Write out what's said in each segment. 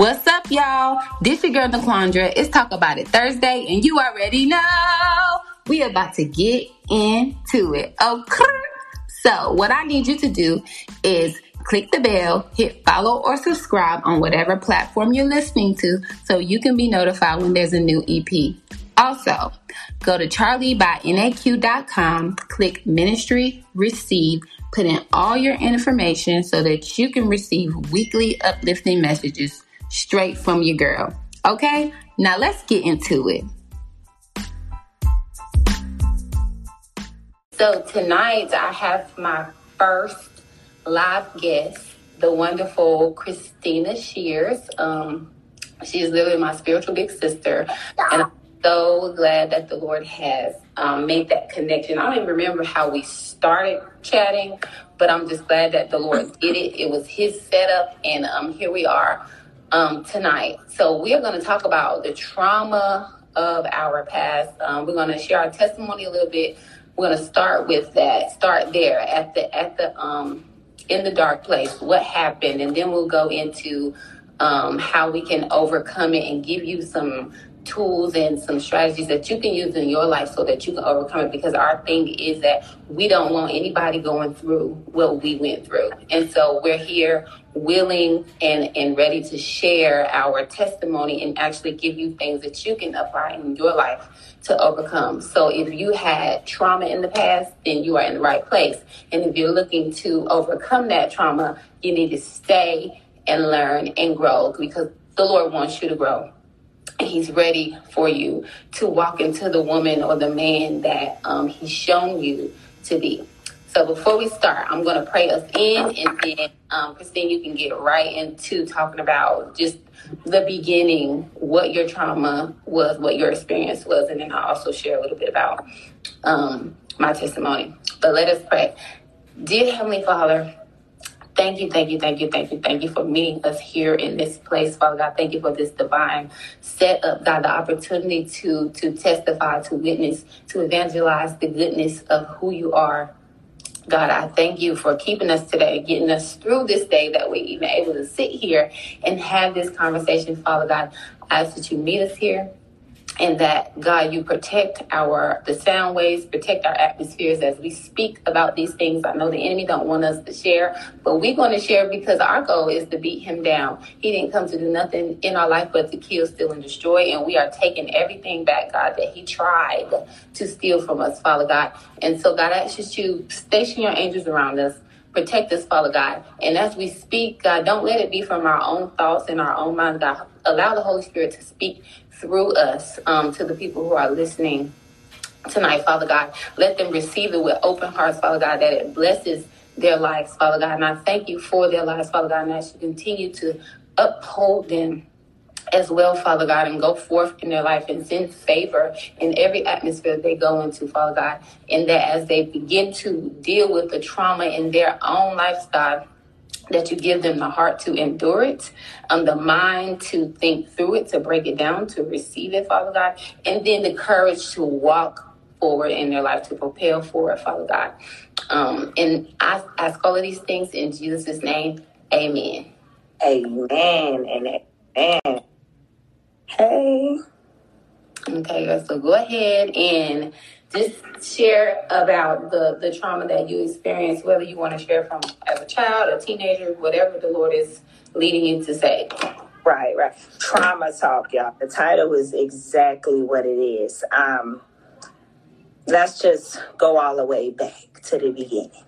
What's up, y'all? This your girl Naquandra. It's Talk About It Thursday, and you already know we about to get into it. Okay. So, what I need you to do is click the bell, hit follow or subscribe on whatever platform you're listening to so you can be notified when there's a new EP. Also, go to charliebynaq.com, click ministry, receive, put in all your information so that you can receive weekly uplifting messages straight from your girl. Okay, now let's get into it. So, tonight I have my first live guest, the wonderful Christina Shears. Um, she is literally my spiritual big sister. And I'm so glad that the Lord has um, made that connection. I don't even remember how we started chatting, but I'm just glad that the Lord did it. It was His setup, and um, here we are um, tonight. So we are going to talk about the trauma of our past. Um, we're going to share our testimony a little bit. We're going to start with that. Start there at the at the um, in the dark place. What happened, and then we'll go into um, how we can overcome it and give you some tools and some strategies that you can use in your life so that you can overcome it because our thing is that we don't want anybody going through what we went through. And so we're here willing and and ready to share our testimony and actually give you things that you can apply in your life to overcome. So if you had trauma in the past then you are in the right place. And if you're looking to overcome that trauma you need to stay and learn and grow because the lord wants you to grow he's ready for you to walk into the woman or the man that um, he's shown you to be. So before we start, I'm going to pray us in, and then um, Christine, you can get right into talking about just the beginning, what your trauma was, what your experience was, and then I'll also share a little bit about um, my testimony. But let us pray. Dear Heavenly Father, Thank you, thank you, thank you, thank you, thank you for meeting us here in this place, Father God. Thank you for this divine setup, God, the opportunity to to testify, to witness, to evangelize the goodness of who you are. God, I thank you for keeping us today, getting us through this day that we're even able to sit here and have this conversation, Father God. I ask that you meet us here and that God, you protect our the sound waves, protect our atmospheres as we speak about these things. I know the enemy don't want us to share, but we're going to share because our goal is to beat him down. He didn't come to do nothing in our life but to kill, steal, and destroy, and we are taking everything back, God, that he tried to steal from us, Father God. And so, God, I ask you to station your angels around us. Protect us, Father God. And as we speak, God, don't let it be from our own thoughts and our own minds, God. Allow the Holy Spirit to speak through us um, to the people who are listening tonight, Father God. Let them receive it with open hearts, Father God, that it blesses their lives, Father God. And I thank you for their lives, Father God, and I should continue to uphold them as well, Father God, and go forth in their life and send favor in every atmosphere they go into, Father God. And that as they begin to deal with the trauma in their own lifestyle, that you give them the heart to endure it, um, the mind to think through it, to break it down, to receive it, Father God, and then the courage to walk forward in their life, to propel forward, Father God. Um, and I ask all of these things in Jesus' name. Amen. Amen and amen. Hey. Okay, so go ahead and just share about the, the trauma that you experienced, whether you want to share from as a child, a teenager, whatever the Lord is leading you to say. Right, right. Trauma talk, y'all. The title is exactly what it is. Um, let's just go all the way back to the beginning.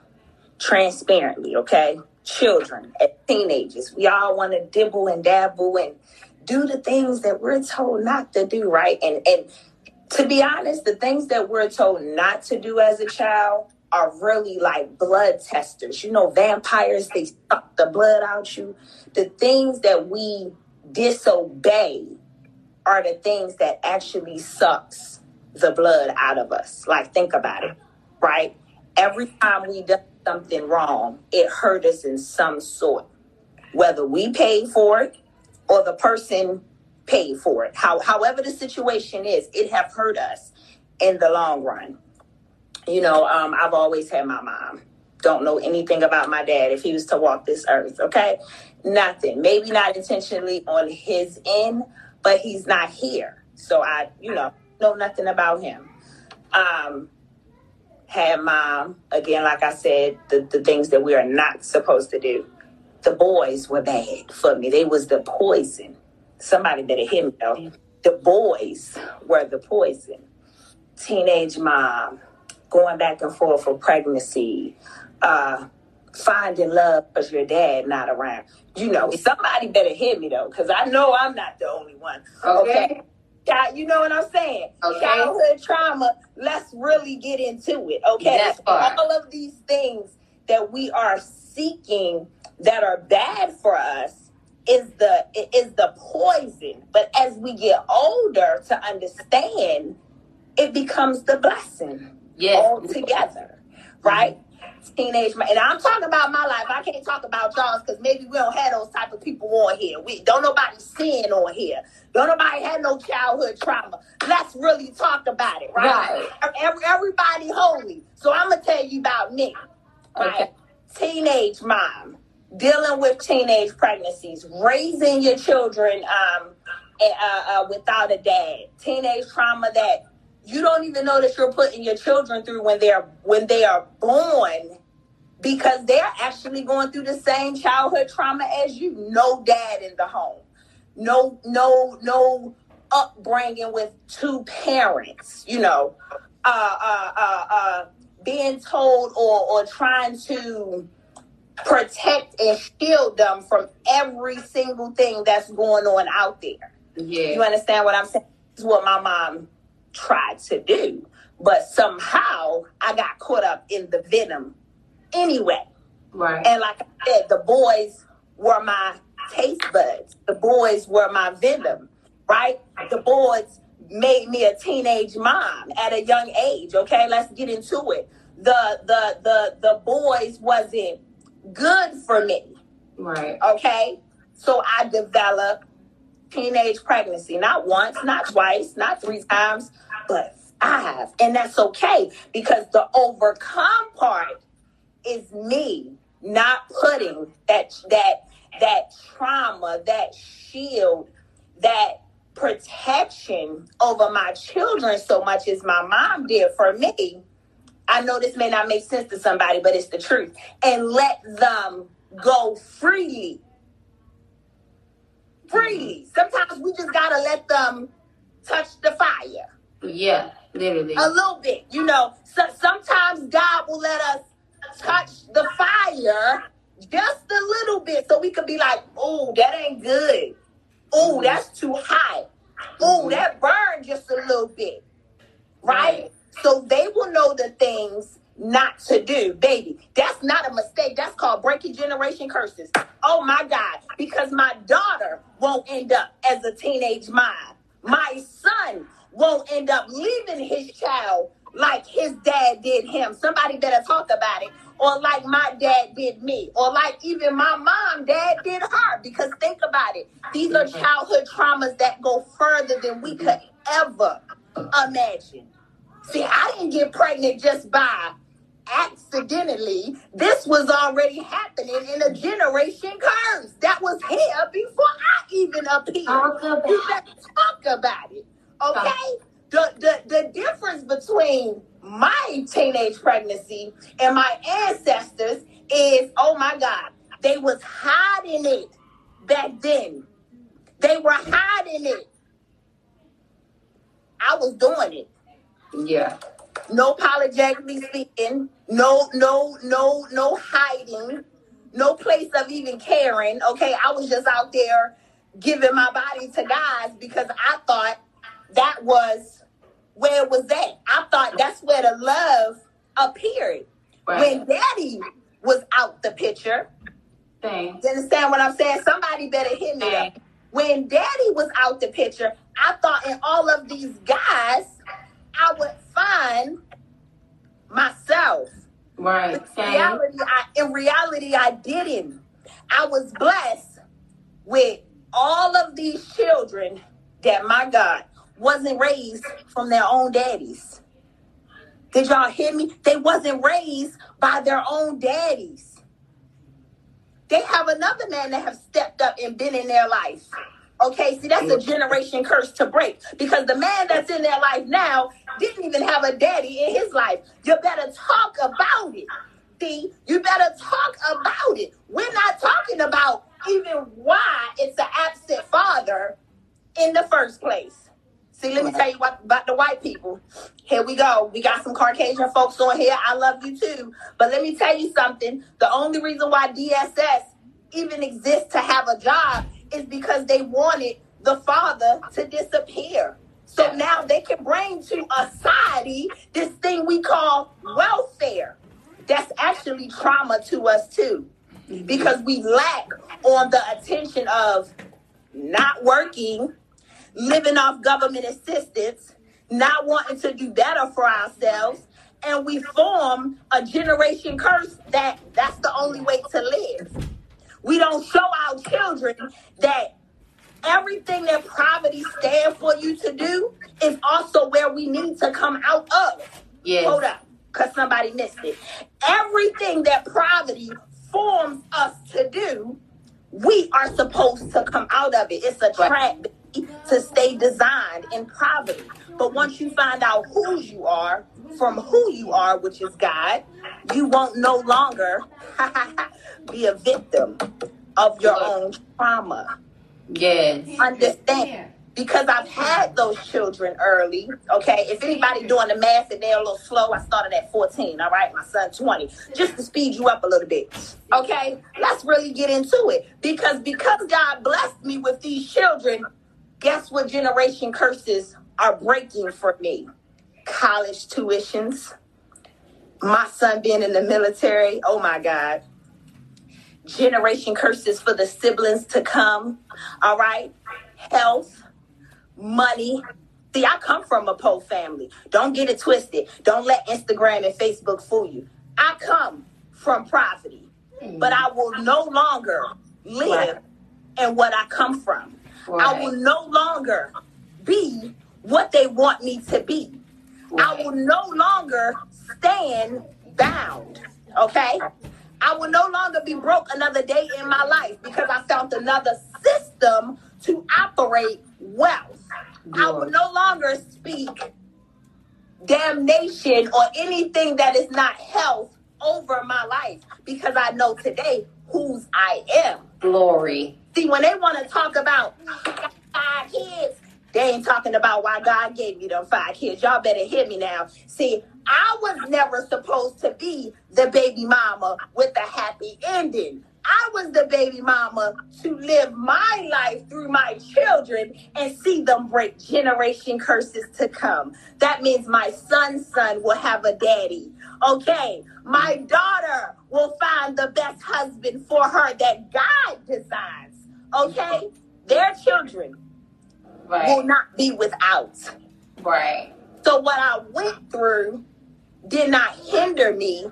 Transparently, okay? Children, teenagers, we all want to dibble and dabble and do the things that we're told not to do, right? And and to be honest, the things that we're told not to do as a child are really like blood testers. You know, vampires, they suck the blood out you. The things that we disobey are the things that actually sucks the blood out of us. Like think about it, right? Every time we do something wrong, it hurt us in some sort. Whether we paid for it or the person paid for it. How, however the situation is, it have hurt us in the long run. You know, um, I've always had my mom. don't know anything about my dad if he was to walk this earth, okay? Nothing. Maybe not intentionally on his end, but he's not here. So I, you know, know nothing about him. Um, had mom, again, like I said, the, the things that we are not supposed to do. The boys were bad for me. They was the poison. Somebody better hit me though. The boys were the poison. Teenage mom, going back and forth for pregnancy, uh, finding love because your dad not around. You know, somebody better hit me though, because I know I'm not the only one. Okay. okay? You know what I'm saying? Okay. Childhood trauma. Let's really get into it. Okay. That. All of these things that we are seeking that are bad for us is the is the poison. But as we get older to understand, it becomes the blessing Yes. altogether. Right? Mm-hmm. Teenage mom. and I'm talking about my life. I can't talk about y'all's because maybe we don't have those type of people on here. We don't nobody sin on here. Don't nobody have no childhood trauma. Let's really talk about it, right? Every, everybody holy. So I'm gonna tell you about me. Right? Okay. Teenage mom, dealing with teenage pregnancies, raising your children um, uh, uh, without a dad, teenage trauma that you don't even know that you're putting your children through when they're when they are born because they're actually going through the same childhood trauma as you. No dad in the home. No no no upbringing with two parents you know. Uh uh uh, uh being told or or trying to protect and shield them from every single thing that's going on out there Yeah. you understand what I'm saying? This is what my mom tried to do. But somehow I got caught up in the venom anyway. Right. And like I said, the boys were my taste buds. The boys were my venom, right? The boys made me a teenage mom at a young age. Okay, let's get into it. The the the the boys wasn't good for me. Right. Okay. So I developed teenage pregnancy, not once, not twice, not three times, but five. And that's okay because the overcome part is me not putting that that that trauma, that shield, that protection over my children so much as my mom did for me. I know this may not make sense to somebody, but it's the truth. And let them go freely. Freely. Mm-hmm. Sometimes we just gotta let them touch the fire Yeah. Literally. a little bit. You know, so sometimes God will let us touch the fire just a little bit so we could be like, oh, that ain't good. Oh, that's too hot. Oh, that burned just a little bit. Right? So they will know the things not to do. Baby, that's not a mistake. That's called breaking generation curses. Oh my God. Because my daughter won't end up as a teenage mom. My son won't end up leaving his child like his dad did him. Somebody better talk about it. Or like my dad did me. Or like even my mom, dad did her. Because think about it. These are mm-hmm. childhood traumas that go further than we could ever imagine. See, I didn't get pregnant just by accidentally. This was already happening in a generation curse that was here before I even appeared. Talk about You talk about it. Okay? The, the the difference between my teenage pregnancy and my ancestors is oh my God, they was hiding it back then. They were hiding it. I was doing it. Yeah. No apologetically speaking. No, no, no, no hiding. No place of even caring. Okay, I was just out there giving my body to guys because I thought that was where it was at. I thought that's where the love appeared. Right. When daddy was out the picture, Thanks. you understand what I'm saying? Somebody better hit me up. When daddy was out the picture, I thought in all of these guys, I would find myself. Right. In reality, I, in reality, I didn't. I was blessed with all of these children that my God wasn't raised from their own daddies. Did y'all hear me? They wasn't raised by their own daddies. They have another man that have stepped up and been in their life. Okay, see, that's a generation curse to break because the man that's in their life now didn't even have a daddy in his life. You better talk about it. See, you better talk about it. We're not talking about even why it's an absent father in the first place. See, let me tell you what about the white people. Here we go. We got some Caucasian folks on here. I love you too. But let me tell you something. The only reason why DSS even exists to have a job is because they wanted the father to disappear. So now they can bring to a society this thing we call welfare. That's actually trauma to us too. Mm-hmm. Because we lack on the attention of not working, living off government assistance, not wanting to do better for ourselves, and we form a generation curse that that's the only way to live. We don't show our children that everything that poverty stands for you to do is also where we need to come out of. Yes. Hold up, because somebody missed it. Everything that poverty forms us to do, we are supposed to come out of it. It's a trap to stay designed in poverty. But once you find out who you are from who you are, which is God, you won't no longer be a victim of your own trauma. Yes. Understand? Because I've had those children early. Okay. If anybody doing the math and they're a little slow, I started at 14. All right. My son 20. Just to speed you up a little bit. Okay. Let's really get into it. Because because God blessed me with these children, guess what generation curses are breaking for me? College tuitions. My son being in the military. Oh my God generation curses for the siblings to come. All right. Health, money. See, I come from a poor family. Don't get it twisted. Don't let Instagram and Facebook fool you. I come from poverty, but I will no longer live in what I come from. I will no longer be what they want me to be. I will no longer stand bound. Okay? I will no longer be broke another day in my life because I found another system to operate wealth. I will no longer speak damnation or anything that is not health over my life because I know today whose I am. Glory. See, when they want to talk about five kids, they ain't talking about why God gave you them five kids. Y'all better hear me now. See, I was never supposed to be the baby mama with a happy ending. I was the baby mama to live my life through my children and see them break generation curses to come. That means my son's son will have a daddy. Okay. My daughter will find the best husband for her that God designs. Okay. Their children Right. will not be without. Right. So what I went through did not hinder me,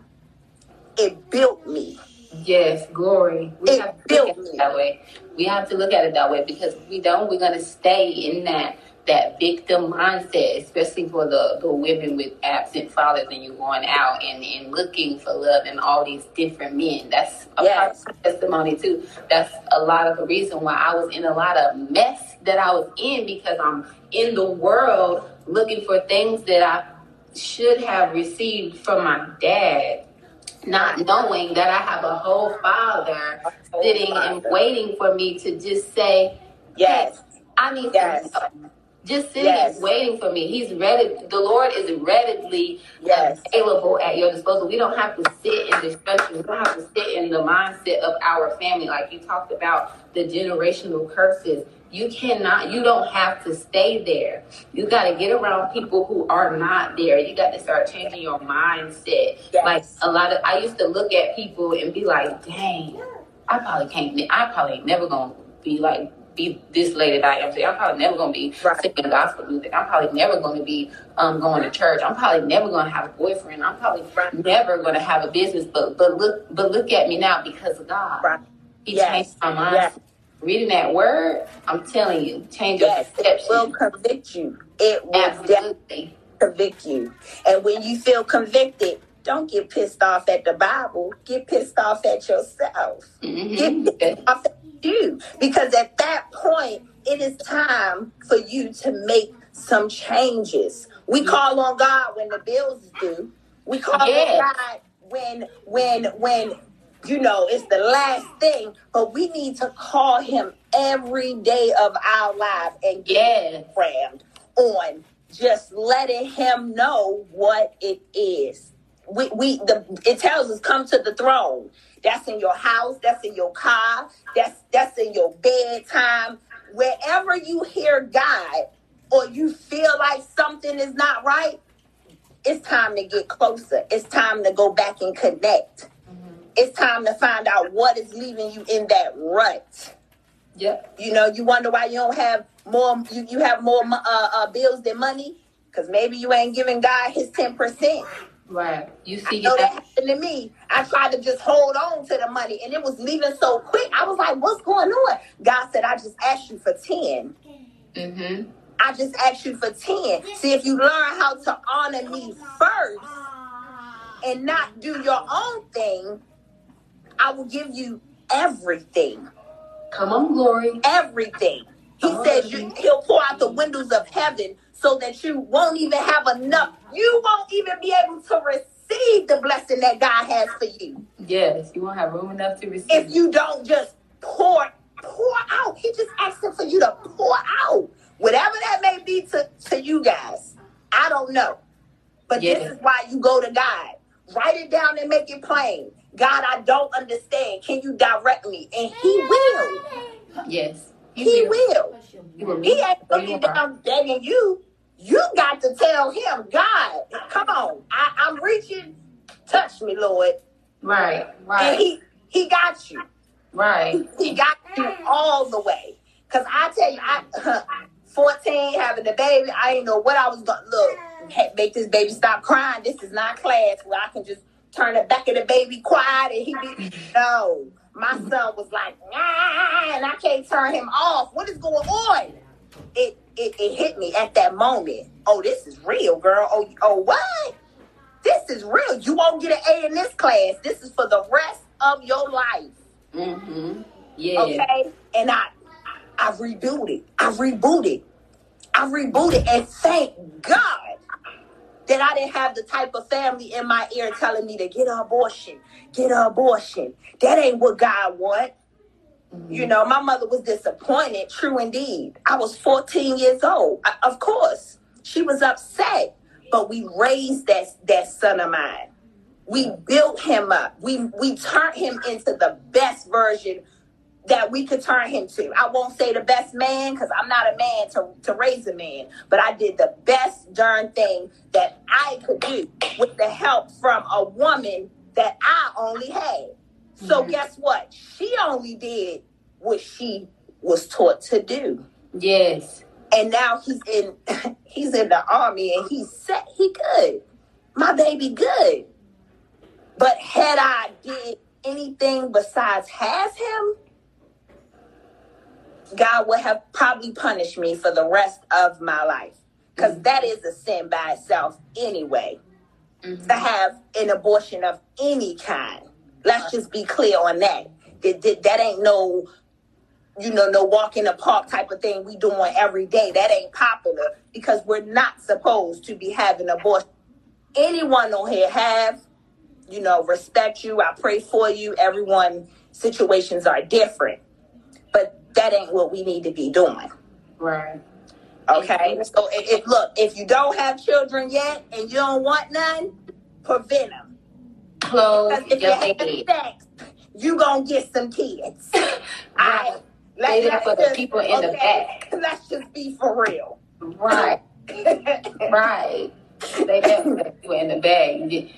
it built me. Yes, glory. We It have to look at built me. it that way. We have to look at it that way because if we don't, we're gonna stay in that that victim mindset, especially for the, the women with absent fathers and you going out and, and looking for love and all these different men. That's a Yes. part of testimony too. That's a lot of the reason why I was in a lot of mess that I was in because I'm in the world looking for things that I should have received from my dad not knowing that I have a whole father sitting and waiting for me to just say, Yes. I need Yes. some help. Just sitting Yes. and waiting for me. He's ready. The Lord is readily Yes. available at your disposal. We don't have to sit in destruction. We don't have to sit in the mindset of our family. Like you talked about the generational curses. You cannot, you don't have to stay there. You got to get around people who are not there. You got to start changing your mindset. Yes. Like a lot of, I used to look at people and be like, dang, I probably can't, I probably ain't never going to be like, be this lady that I am today. I'm probably never going to be Right. singing gospel music. I'm probably never going to be um, going to church. I'm probably never going to have a boyfriend. I'm probably never going to have a business. But but look but look at me now because of God. Right. He Yes. changed my mind. Yes. Reading that word, I'm telling you, change your Yes. It will convict you. It will definitely Absolutely. convict you. And when you feel convicted, don't get pissed off at the Bible. Get pissed off at yourself. Mm-hmm. Get pissed off at you. Because at that point, it is time for you to make some changes. We call on God when the bills is due. We call Yes. on God when when when you know it's the last thing, but we need to call him every day of our life and get Yes. programmed on just letting him know what it is. We we the it tells us come to the throne. That's in your house, that's in your car, that's that's in your bedtime. Wherever you hear God or you feel like something is not right, it's time to get closer. It's time to go back and connect. It's time to find out what is leaving you in that rut. Yep. You know, you wonder why you don't have more. You, you have more uh, uh, bills than money because maybe you ain't giving God His ten percent. Right. You I see know that happened to me. I tried to just hold on to the money, and it was leaving so quick. I was like, "What's going on?" God said, "I just asked you for ten. Mm-hmm. I just asked you for ten. See, if you learn how to honor me first and not do your own thing, I will give you everything." Come on, glory. everything. He said you, he'll pour out the windows of heaven so that you won't even have enough. You won't even be able to receive the blessing that God has for you Yes. You won't have room enough to receive. if you don't just pour pour out. He just asking for you to pour out, whatever that may be to to you guys. I don't know, but Yeah. this is why you go to God. Write it down and make it plain. God, I don't understand. Can you direct me? And He will. Yes. He will. He will He ain't looking down begging you. You got to tell him, God, come on. I, I'm reaching. Touch me, Lord. Right. right. And he he got you. Right. He got you all the way. Cause I tell you, I 14 having a baby, I didn't know what I was gonna look. Make this baby stop crying. This is not class where I can just turn the back of the baby quiet and he be no. My son was like, nah, and I can't turn him off. What is going on? It it, it hit me at that moment. Oh, this is real, girl. Oh, oh, what? This is real. You won't get an A in this class. This is for the rest of your life. Mm-hmm. Yeah. Okay? And I I rebooted. I rebooted. I rebooted and thank God that I didn't have the type of family in my ear telling me to get an abortion, get an abortion. That ain't what God want. You know, my mother was disappointed, true indeed. I was 14 years old. I- of course, she was upset, but we raised that that son of mine. We built him up. We we turned him into the best version that we could turn him to. I won't say the best man because I'm not a man to, to raise a man, but I did the best darn thing that I could do with the help from a woman that I only had. So guess what? She only did what she was taught to do. Yes. And now he's in he's in the army and he's set he good. My baby good. But had I did anything besides have him, God would have probably punished me for the rest of my life. Because that is a sin by itself anyway. Mhm. To have an abortion of any kind. Let's just be clear on that. That, that, that ain't no, you know, no walk in the park type of thing we doing every day. That ain't popular because we're not supposed to be having abortion. Anyone on here have, you know, respect you. I pray for you. Everyone situations are different. But that ain't what we need to be doing. Right. Okay. So if, if look, if you don't have children yet and you don't want none, prevent them. Because if you your have sex, you gonna get some kids. Right. Say that for the people in the back. Let's just be for real. Right. Right. Say that for the people in the bag. You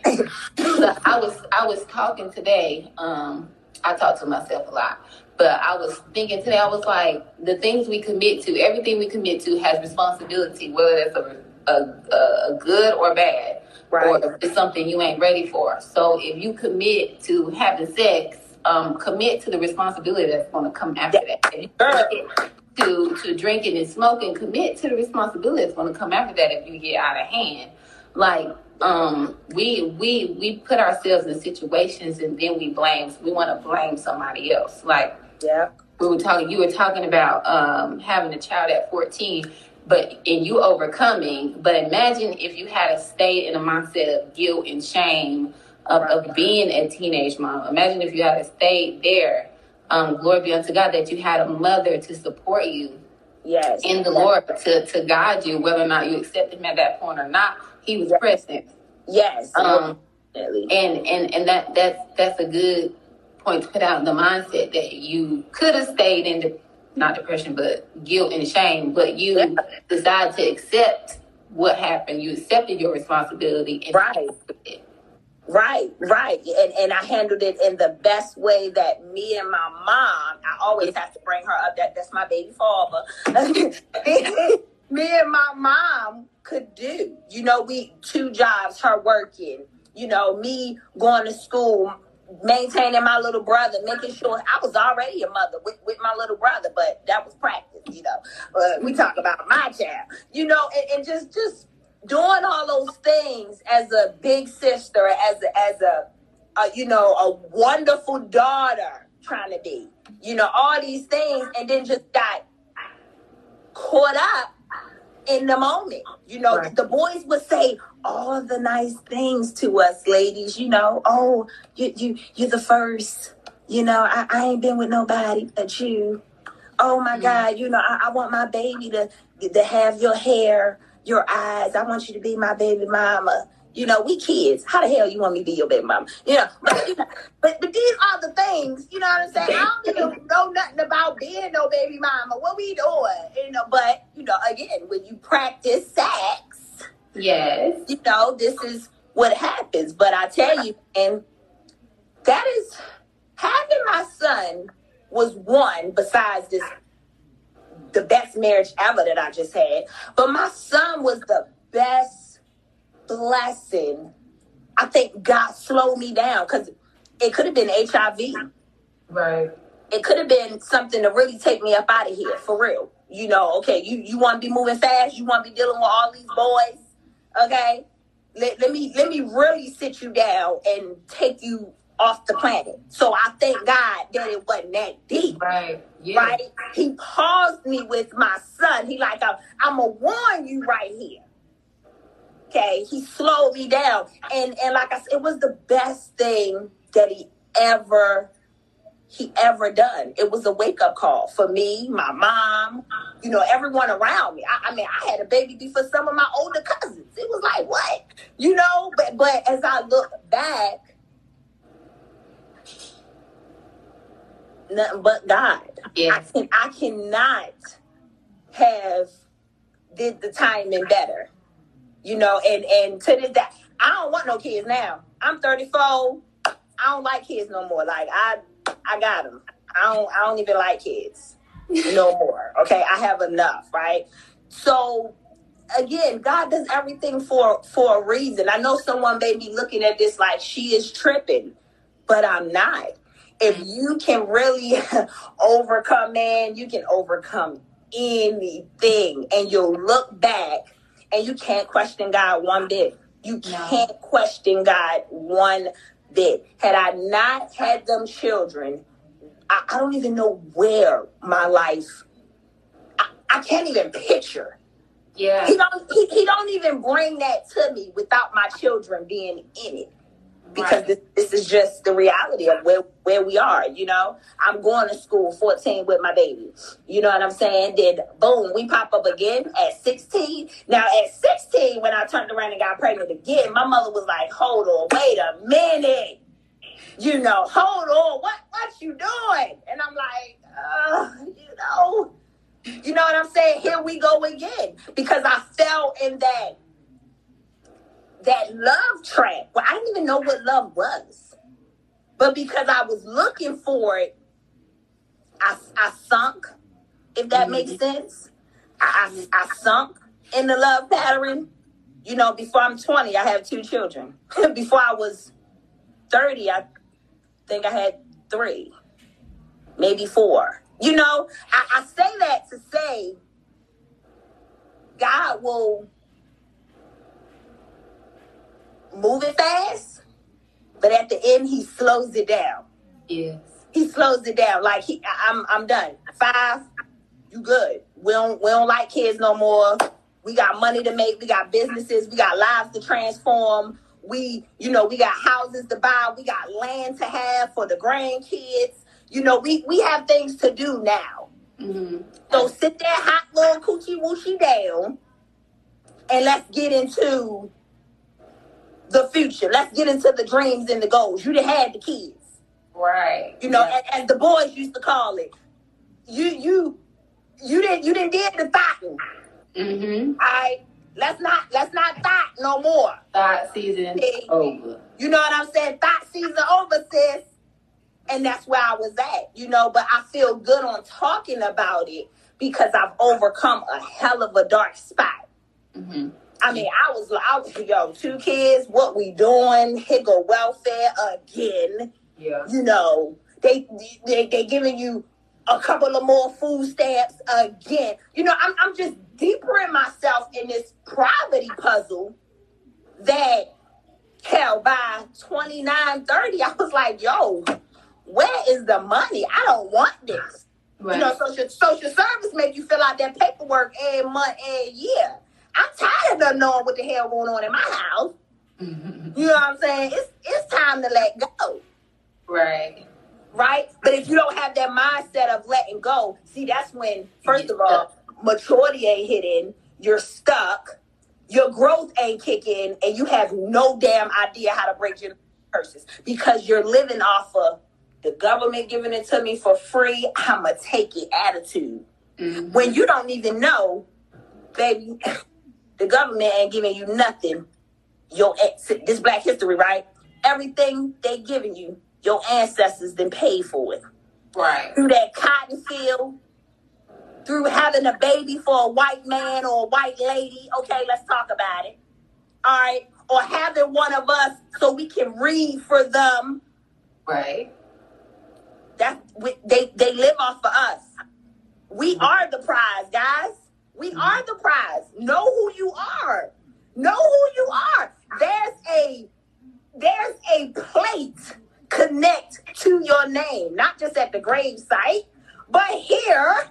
Look, I was I was talking today. Um, I talk to myself a lot, but I was thinking today. I was like, the things we commit to, everything we commit to has responsibility, whether that's a, a, a good or bad, Right. or it's something you ain't ready for. So if you commit to having sex, um, commit to the responsibility that's going to come after that. If you commit to to drinking and smoking, commit to the responsibility that's going to come after that if you get out of hand. like um we we we put ourselves in situations and then we blame we want to blame somebody else like Yeah. we were talking you were talking about um having a child at 14 but and you overcoming but imagine if you had a stayed in a mindset of guilt and shame of, of being a teenage mom imagine if you had stayed there um glory be unto god that you had a mother to support you Yes. in the Lord to, to guide you, whether or not you accept him at that point or not. He was Yes. present. Yes. Um, definitely. and and and that that's that's a good point to put out in the mindset that you could have stayed in the not depression but guilt and shame, but you Yeah. decided to accept what happened. You accepted your responsibility and Right. Right, right. And and I handled it in the best way that me and my mom, I always have to bring her up. That that's my baby father. me and my mom could do. You know, we two jobs, her working, you know, me going to school, maintaining my little brother, making sure I was already a mother with, with my little brother, but that was practice, you know. But we talk about my child, you know, and, and just just doing all those things as a big sister, as a, as a, a you know a wonderful daughter trying to be, you know, all these things, and then just got caught up in the moment. You know, Right. the boys would say all the nice things to us, ladies. You know, oh, you you you're the first. You know, I, I ain't been with nobody but you. Oh my Mhm. God, you know, I, I want my baby to to have your hair, your eyes. I want you to be my baby mama. You know, we kids. How the hell you want me to be your baby mama? You know, but you know, but, but these are the things. You know what I'm saying? I don't even know nothing about being no baby mama. What we doing? You know, but you know, again, when you practice sex, Yes. you know, this is what happens. But I tell you, and that is having my son was one besides this the best marriage ever that I just had. But my son was the best blessing. I think God slowed me down because it could have been HIV. Right. It could have been something to really take me up out of here for real. You know, okay, you, you want to be moving fast, you want to be dealing with all these boys, okay? Let, let me let me really sit you down and take you off the planet. So I thank God that it wasn't that deep Right. Yeah. right? He paused me with my son. He like, I'm, I'm gonna warn you right here. Okay, he slowed me down, and and like I said, it was the best thing that he ever he ever done. It was a wake up call for me, my mom, you know, everyone around me. I, I mean, I had a baby before some of my older cousins. It was like what, you know? But but as I look back, nothing but God. I can I cannot have did the timing better. You know, and and to this day, I don't want no kids now. I'm 34. I don't like kids no more. Like I I got them. I don't I don't even like kids no more. Okay, I have enough, right? So again, God does everything for for a reason. I know someone may be looking at this like she is tripping, but I'm not. If mm-hmm. you can really overcome, man, you can overcome anything, and you'll look back and you can't question God one bit. You can't question God one bit. Had I not had them children, I, I don't even know where my life. I, I can't even picture. Yeah. He don't. He, he don't even bring that to me without my children being in it because Right. this, this is just the reality of where where we are. You know, I'm going to school 14 with my baby. You know what I'm saying? Then boom, we pop up again at 16. Now at 16, when I turned around and got pregnant again, my mother was like, "Hold on, wait a minute." You know, hold on, what what you doing? And I'm like, uh, you know, you know what I'm saying? Here we go again because I fell in that that love trap. Well, I didn't even know what love was, but because I was looking for it, I I sunk. If that mm-hmm. makes sense, I, I I sunk in the love pattern. You know, before I'm 20, I have two children. before I was 30, I think I had three, maybe four. You know, I, I say that to say God will moving fast, but at the end he slows it down. Yes. He slows it down. Like he, I'm, I'm done. Five, you good. We don't, we don't like kids no more. We got money to make. We got businesses. We got lives to transform. We, you know, we got houses to buy. We got land to have for the grandkids. You know, we we have things to do now. Mm-hmm. So sit that hot little coochie woochie down, and let's get into the future. Let's get into the dreams and the goals. You done had the kids, Right. you know, Yeah. as, as the boys used to call it. You you you didn't you didn't did the thotting. Mm-hmm. I let's not let's not thought no more. Thought season Hey. over. You know what I'm saying? Thought season over, sis. And that's where I was at, you know, but I feel good on talking about it because I've overcome a hell of a dark spot. Mm-hmm. I mean, I was I was yo, two kids, what we doing? Here go welfare again. Yeah. You know, they they they giving you a couple of more food stamps again. You know, I'm I'm just deeper in myself in this poverty puzzle that hell by 29, 30, I was like, yo, where is the money? I don't want this. Right. You know, social social service make you fill out that paperwork every month, every year. I'm tired of knowing what the hell going on in my house. Mhm. You know what I'm saying? It's it's time to let go, Right. right? But if you don't have that mindset of letting go, see, that's when first of all, maturity ain't hitting. You're stuck. Your growth ain't kicking, and you have no damn idea how to break your curses because you're living off of the government giving it to me for free. I'ma take it attitude. Mhm. when you don't even know, baby, the government ain't giving you nothing. Your this Black History, right? Everything they giving you, your ancestors then paid for it Right. through that cotton field, through having a baby for a white man or a white lady. Okay, let's talk about it. All right, or having one of us so we can read for them. Right. That's we, they they live off of us. We mm-hmm. are the prize, guys. We mm. are the prize. Know who you are. Know who you are. There's a there's a plate connect to your name, not just at the grave site, but here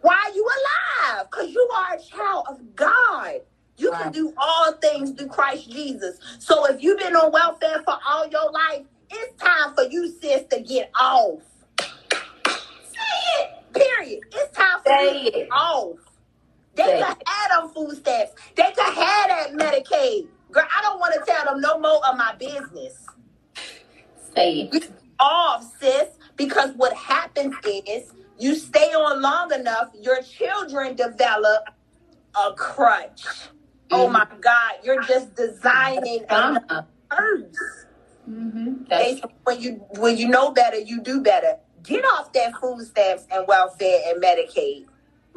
while you alive, because you are a child of God. You can do all things through Christ Jesus. So if you've been on welfare for all your life, it's time for you, sis, to get off. Say it. Period. It's time for Say you to get it. off. They could have them food stamps. They could have that Medicaid. Girl, I don't want to tell them no more of my business Say it. off, sis, because what happens is you stay on long enough, your children develop a crutch. Oh Mhm. my God, you're just designing a curse. Mm-hmm. They- When you when you know better, you do better. Get off that food stamps and welfare and Medicaid.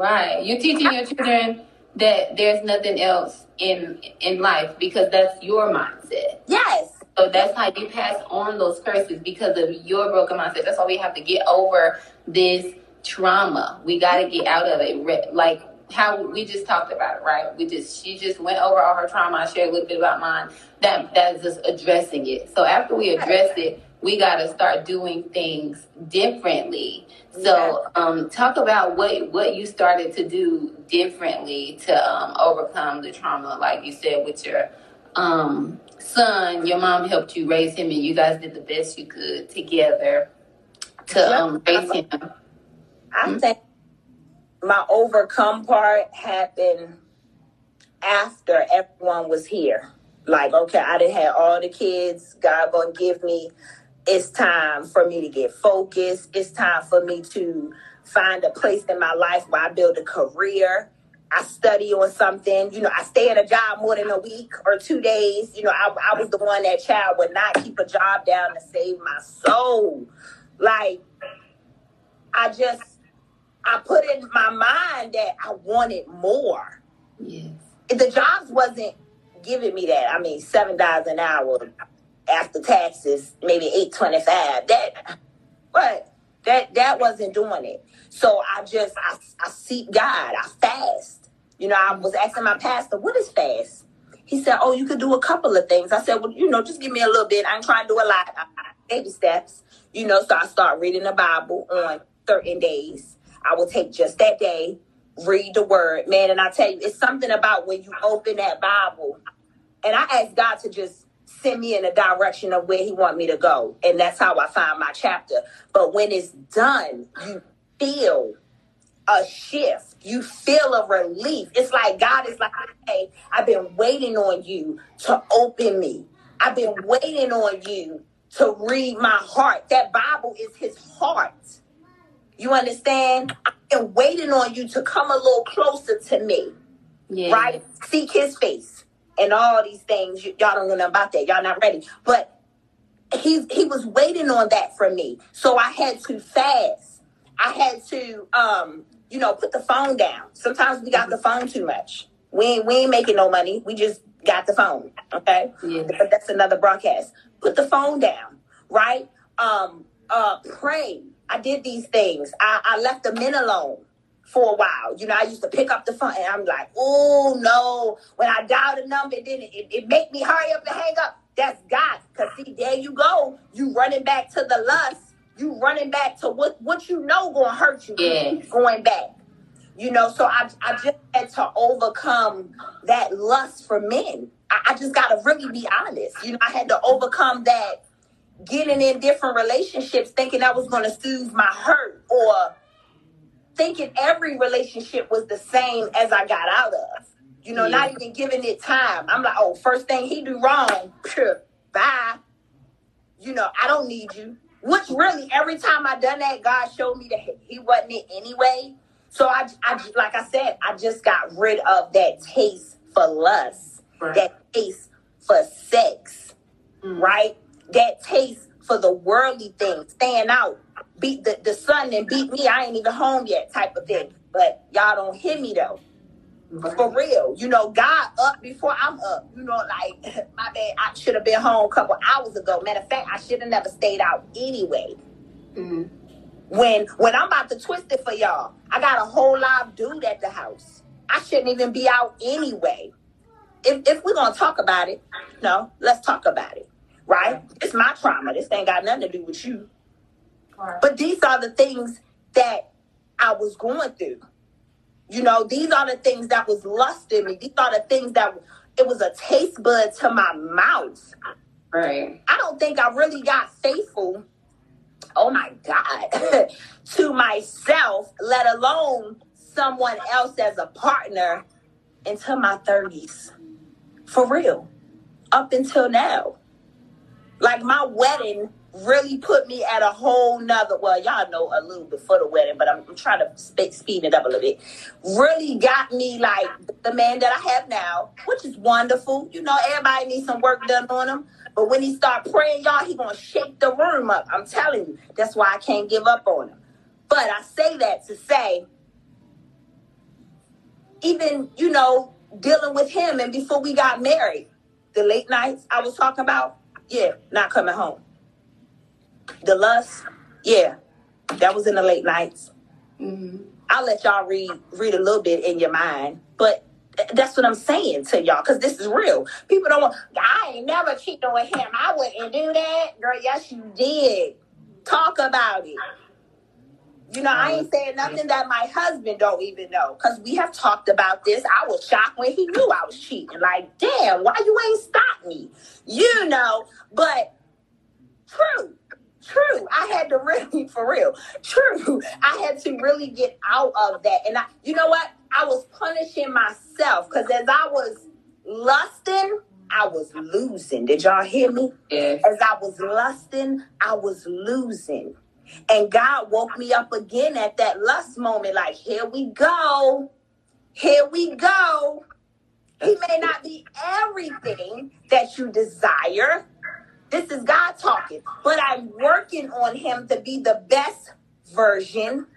Right. You're teaching your children that there's nothing else in in life because that's your mindset. Yes. So that's how you pass on those curses because of your broken mindset. That's why we have to get over this trauma. We got to get out of it. Like how we just talked about it, right? We just she just went over all her trauma. I shared a little bit about mine. That that's just addressing it. So after we address it, we got to start doing things differently. So um, talk about what what you started to do differently to um, overcome the trauma, like you said with your um, son. Your mom helped you raise him, and you guys did the best you could together to um, raise him. I think my overcome part happened after everyone was here. Like, okay, I didn't have all the kids. God gonna give me. It's time for me to get focused. It's time for me to find a place in my life where I build a career. I study on something. You know, I stay at a job more than a week or two days. You know, I, I was the one that child would not keep a job down to save my soul. Like, I just I put in my mind that I wanted more. Yes. The jobs wasn't giving me that. I mean, seven dollars an hour after taxes, maybe eight twenty five. That, but that that wasn't doing it. So I just I, I seek God. I fast. You know, I was asking my pastor, "What is fast?" He said, Oh, you could do a couple of things. I said, Well, you know, just give me a little bit. I ain't trying to do a lot. Baby steps. You know, so I start reading the Bible on certain days. I will take just that day, read the word, man. And I tell you, it's something about when you open that Bible. And I ask God to just send me in the direction of where He want me to go, and that's how I find my chapter. But when it's done, you feel a shift. You feel a relief. It's like God is like, hey, I've been waiting on you to open me. I've been waiting on you to read my heart. That Bible is his heart. You understand? I've been waiting on you to come a little closer to me. Yeah. Right? Seek his face and all these things. Y- y'all don't know about that. Y'all not ready. But he he was waiting on that from me. So I had to fast. I had to um, you know, put the phone down. Sometimes we got the phone too much. We ain't, we ain't making no money. We just got the phone. Okay. Yeah. But that's another broadcast. Put the phone down, right? Um, uh, pray. I did these things. I, I left the men alone for a while. You know, I used to pick up the phone and I'm like, oh no. When I dial the number, then it, it, it make me hurry up and hang up. That's God. Cause see, there you go. You running back to the lust. You running back to what what you know gonna hurt you. Yeah. Going back. You know, so I, I just had to overcome that lust for men. I, I just got to really be honest. You know, I had to overcome that getting in different relationships thinking I was going to soothe my hurt or thinking every relationship was the same as I got out of. You know, yeah. not even giving it time. I'm like, oh, first thing he do wrong, pure, bye. You know, I don't need you. Which really, every time I done that, God showed me that he wasn't it anyway. So I, I, like I said, I just got rid of that taste for lust, right. that taste for sex, mm. right? That taste for the worldly things, staying out, beat the, the sun and beat me. I ain't even home yet, type of thing. But y'all don't hear me though. Right. For real, you know, God up before I'm up. You know, like my bad, I should have been home a couple hours ago. Matter of fact, I should have never stayed out anyway. Mm. When when I'm about to twist it for y'all, I got a whole live dude at the house. I shouldn't even be out anyway. If if we're gonna talk about it, no, let's talk about it. Right? It's my trauma. This ain't got nothing to do with you. But these are the things that I was going through. You know, these are the things that was lust in me. These are the things that it was a taste bud to my mouth. Right. I don't think I really got faithful oh my God, to myself, let alone someone else as a partner until my 30s. For real. Up until now. Like my wedding really put me at a whole nother well y'all know a little before the wedding but i'm, I'm trying to sp- speed it up a little bit really got me like the man that i have now which is wonderful you know everybody needs some work done on them but when he start praying, y'all, he gonna shake the room up. I'm telling you. That's why I can't give up on him. But I say that to say, even, you know, dealing with him and before we got married, the late nights I was talking about, yeah, not coming home. The lust, yeah, that was in the late nights. Mm-hmm. I'll let y'all read read a little bit in your mind, but that's what I'm saying to y'all, because this is real. People don't want, I ain't never cheated with him. I wouldn't do that. Girl, yes, you did. Talk about it. You know, I ain't saying nothing that my husband don't even know, because we have talked about this. I was shocked when he knew I was cheating. Like, damn, why you ain't stop me? You know, but true. True. I had to really, for real, true. I had to really get out of that. And I, you know what? I was punishing myself because as I was lusting, I was losing. Did y'all hear me? Yes. As I was lusting, I was losing. And God woke me up again at that lust moment, like, here we go. Here we go. He may not be everything that you desire. This is God talking, but I'm working on him to be the best version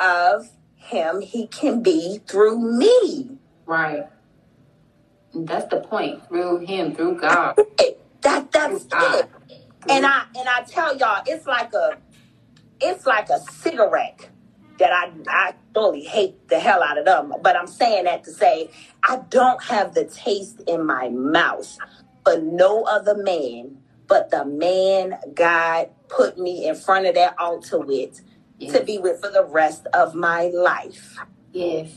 of him he can be through me. Right. That's the point. Through him, through God. That that's it. And I and I tell y'all, it's like a it's like a cigarette that I I totally hate the hell out of them. But I'm saying that to say I don't have the taste in my mouth for no other man but the man God put me in front of that altar with Yes. to be with for the rest of my life. Yes.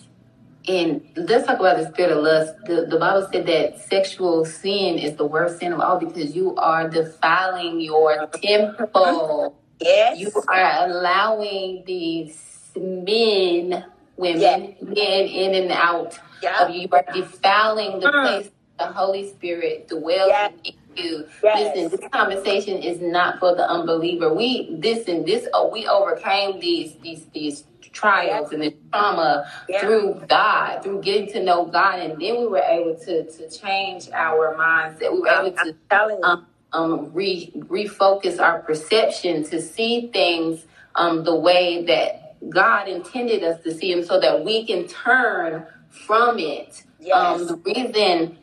And let's talk about the spirit of lust. The, the Bible said that sexual sin is the worst sin of all because you are defiling your temple. Yes. You are allowing these men, women, Yeah. men in and out Yeah. of you. You are defiling the Mm. place the Holy Spirit dwells Yes. in you. Yes. Listen, this conversation is not for the unbeliever. We listen, this oh, we overcame these these these trials and this trauma Yeah. through God, through getting to know God, and then we were able to to change our mindset. We were able to I'm telling you. um, um, re, refocus our perception to see things um, the way that God intended us to see them so that we can turn from it. Yes. Um, the reason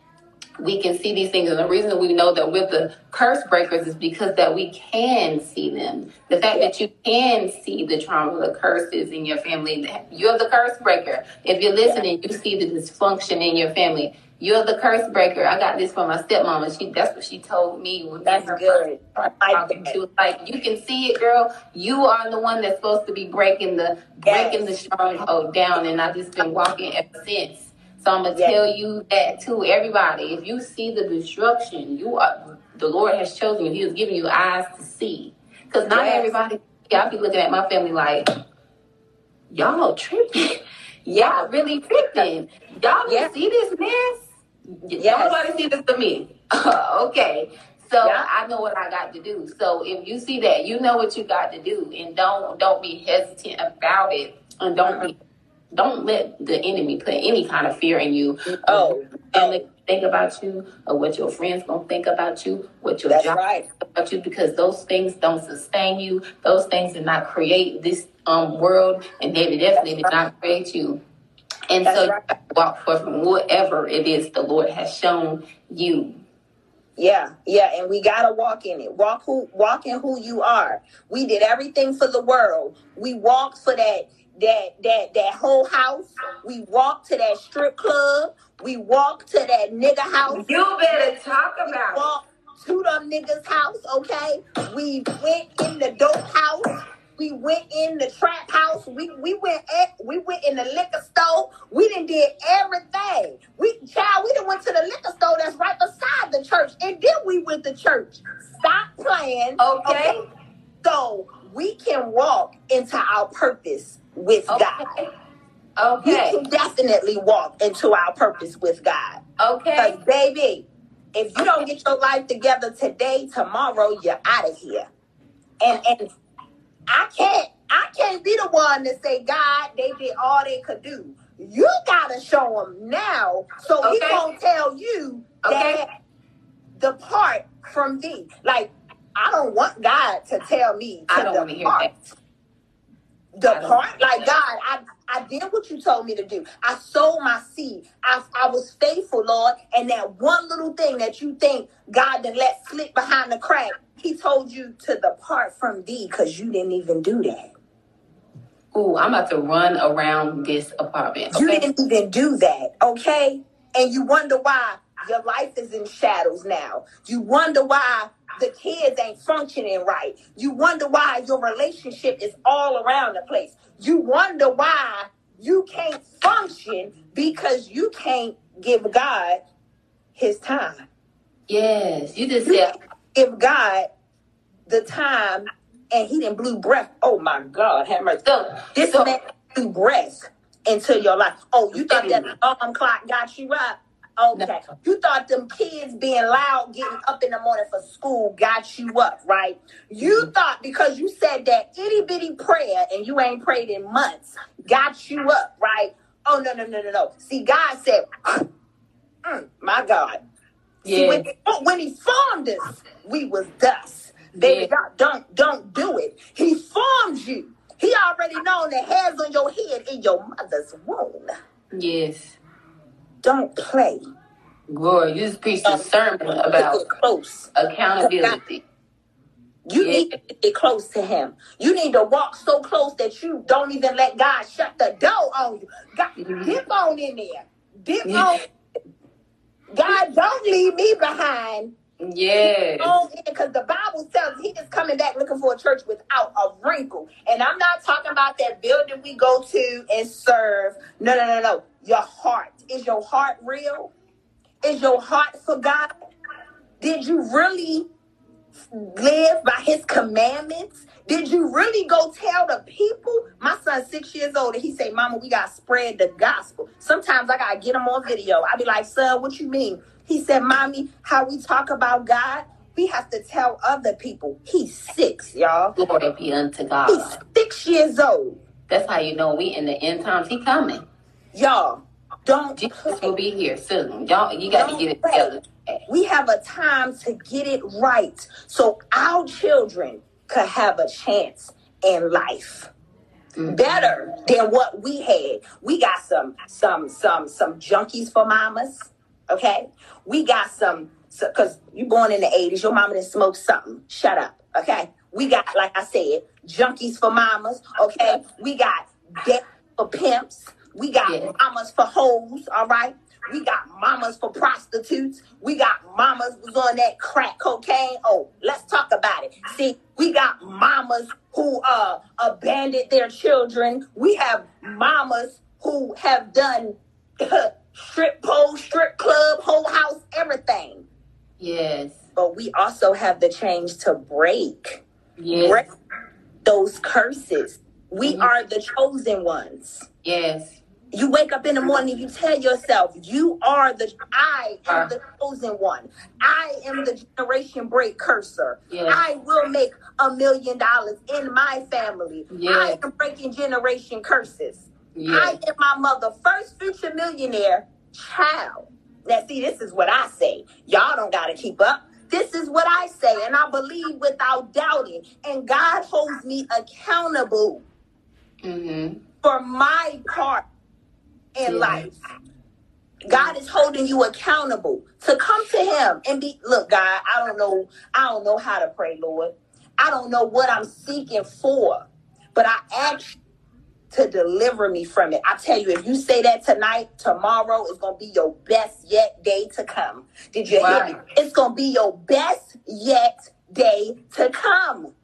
we can see these things and the reason we know that we're the curse breakers is because that we can see them. The fact that you can see the trauma, the curses in your family, that you're the curse breaker. If you're listening, you see the dysfunction in your family. You're the curse breaker. I got this from my stepmama. She that's what she told me when That's her good. first talking. She was like, "You can see it, girl. You are the one that's supposed to be breaking the breaking the stronghold down." And I've just been walking ever since. So I'm gonna Yes. tell you that to everybody. If you see the destruction, you are the Lord has chosen you. He has given you eyes to see. Because not Yes. everybody. Y'all be looking at my family like, y'all tripping. y'all really tripping. Y'all didn't see this mess. Yes. Don't nobody see this to me. okay. So Yeah. I know what I got to do. So if you see that, you know what you got to do, and don't don't be hesitant about it, and don't mm-hmm. be don't let the enemy put any kind of fear in you. Oh, your think about you, or what your friends gonna think about you, what your That's job right. about you, because those things don't sustain you. Those things did not create this um world, and they definitely did not create you. And That's so right. you have to walk forth from whatever it is the Lord has shown you. Yeah, yeah, and we gotta walk in it. Walk who walk in who you are. We did everything for the world. We walked for that that that that whole house. We walked to that strip club. We walked to that nigga house. You better talk We about it. walked to them niggas' house, okay? We went in the dope house. We went in the trap house. We we went at, we went in the liquor store. We done did everything. We child, we done went to the liquor store that's right beside the church, and then we went to church. Stop playing. Okay. So we can walk into our purpose with God. Okay. We can definitely walk into our purpose with God. Okay. Because, baby, if you don't get your life together today, tomorrow you're out of here. And and I can't I can't be the one to say, God, they did all they could do. You gotta show them now, so he Okay. gonna tell you Okay. that depart from thee. Like I don't want God to tell me to I don't wanna hear depart. that. Depart, like God, I I did what you told me to do. I sowed my seed. I, I was faithful, Lord. And that one little thing that you think God done let slip behind the crack, He told you to depart from thee because you didn't even do that. Ooh, I'm about to run around this apartment. You didn't even do that, okay? And you wonder why your life is in shadows now. You wonder why the kids ain't functioning right. You wonder why your relationship is all around the place. You wonder why you can't function because you can't give God his time. Yes. You just said give God the time and he didn't blew breath. Oh my God, have mercy. so. This so man blew breath into your life. Oh, you thought that mm. alarm clock got you up? Okay. You thought them kids being loud, getting up in the morning for school got you up, right? You thought because you said that itty bitty prayer and you ain't prayed in months got you up, right? Oh no, no, no, no, no. See, God said, mm, my God. See, when, when he formed us, we was dust. Baby, Yeah. God, don't don't do it. He formed you. He already known the hairs on your head in your mother's womb. Yes. Don't play. Glory. You just preached a sermon about close. accountability. You Yeah. need to get close to him. You need to walk so close that you don't even let God shut the door on you. God, Mhm. dip on in there. Dip Yeah. on. God, don't leave me behind. On oh, in because the Bible tells he is coming back looking for a church without a wrinkle. And I'm not talking about that building we go to and serve. No, no, no, no. Your heart. Is your heart real? Is your heart for God? Did you really live by his commandments? Did you really go tell the people? My son's six years old and he say, Mama, we gotta spread the gospel. Sometimes I gotta get him on video. I be like, son, what you mean? He said, Mommy, how we talk about God, we have to tell other people. He's six, y'all. Glory be unto God. He's six years old. That's how you know we in the end times. He coming. Y'all, don't Jesus play. will be here soon. Y'all, you got to get it play. together. We have a time to get it right so our children could have a chance in life. Mhm. Better than what we had. We got some some some some junkies for mamas. Okay? We got some because you born in the 80s, your mama didn't smoke something. Shut up. Okay? We got, like I said, junkies for mamas. Okay? We got debt for pimps. We got Yeah. mamas for hoes. All right? We got mamas for prostitutes. We got mamas who's on that crack cocaine. Oh, let's talk about it. See, we got mamas who uh abandoned their children. We have mamas who have done strip pole, strip club, whole house, everything. Yes. But we also have the change to break Yes. break those curses. We Mhm. are the chosen ones. Yes. You wake up in the morning, you tell yourself, you are the, I am Uh. the chosen one. I am the generation break cursor. Yes. I will make a million dollars in my family. I am breaking generation curses. I Yes. am my mother first future millionaire child. Now, see, this is what I say. Y'all don't got to keep up. This is what I say, and I believe without doubting. And God holds me accountable Mm-hmm. for my part in Yeah. life. God is holding you accountable to come to Him and be. Look, God, I don't know. I don't know how to pray, Lord. I don't know what I'm seeking for, but I ask to deliver me from it. I tell you, if you say that tonight, tomorrow is gonna be your best yet day to come. Did you hear me? It's gonna be your best yet day to come.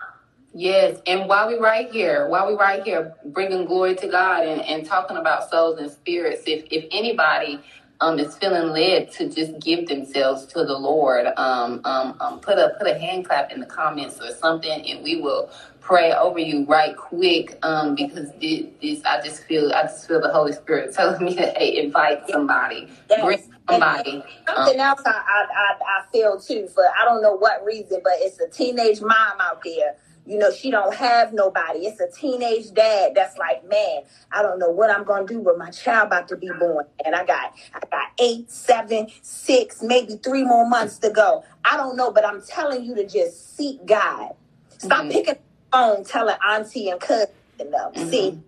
Yes, and while we right here, while we right here, bringing glory to God and, and talking about souls and spirits, if if anybody um is feeling led to just give themselves to the Lord, um, um, um put a put a hand clap in the comments or something, and we will pray over you right quick. Um, because this, this I just feel I just feel the Holy Spirit telling me to hey, invite somebody, Yes. bring somebody. Um, Something else I, I, I, feel too for I don't know what reason, but it's a teenage mom out there. You know, she don't have nobody. It's a teenage dad that's like, man, I don't know what I'm gonna do with my child about to be born. And I got I got eight, seven, six, maybe three more months to go. I don't know, but I'm telling you to just seek God. Stop Mhm. picking phone telling auntie and cousin them. Mhm. See,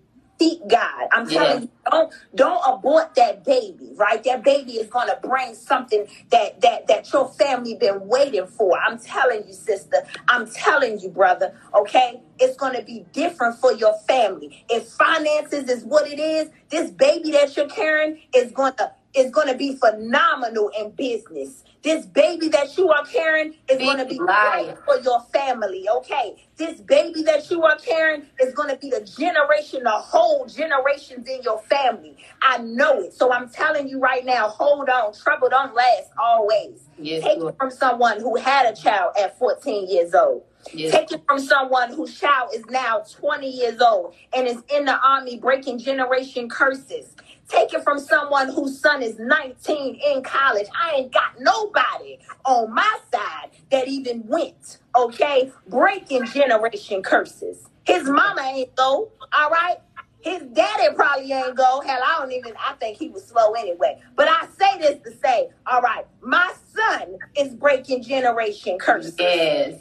seek God. I'm telling Yeah. you, don't don't abort that baby, right? That baby is gonna bring something that that that your family been waiting for. I'm telling you, sister. I'm telling you, brother. Okay, it's gonna be different for your family. If finances is what it is, this baby that you're carrying is gonna is gonna be phenomenal in business. This baby that you are carrying is gonna be life. great for your family. Okay, this baby that you are carrying is gonna be the generation, the whole generations in your family. I know it. So I'm telling you right now, hold on. Trouble don't last always. Yes, Take Lord. it from someone who had a child at 14 years old. Yes. Take it from someone whose child is now 20 years old and is in the army breaking generation curses. Take it from someone whose son is 19 in college. I ain't got nobody on my side that even went, okay, breaking generation curses. His mama ain't go, all right? His daddy probably ain't go. Hell, I don't even, I think he was slow anyway. But I say this to say, all right, my son is breaking generation curses. Yes.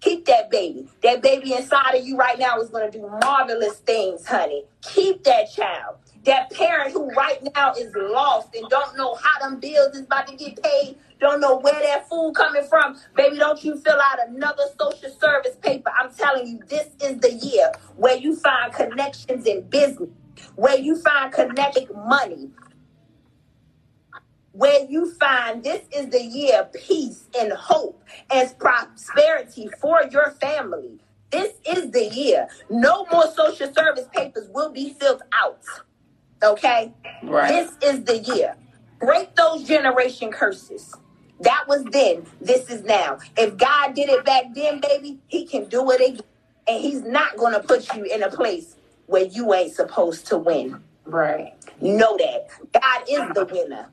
Keep that baby. That baby inside of you right now is going to do marvelous things, honey. Keep that child. That parent who right now is lost and don't know how them bills is about to get paid, don't know where that food coming from. Baby, don't you fill out another social service paper. I'm telling you, this is the year where you find connections in business, where you find connected money, where you find this is the year peace and hope and prosperity for your family. This is the year. No more social service papers will be filled out. Okay? Right. This is the year. Break those generation curses. That was then. This is now. If God did it back then, baby, he can do it again. And he's not going to put you in a place where you ain't supposed to win. Right. Know that. God is the winner.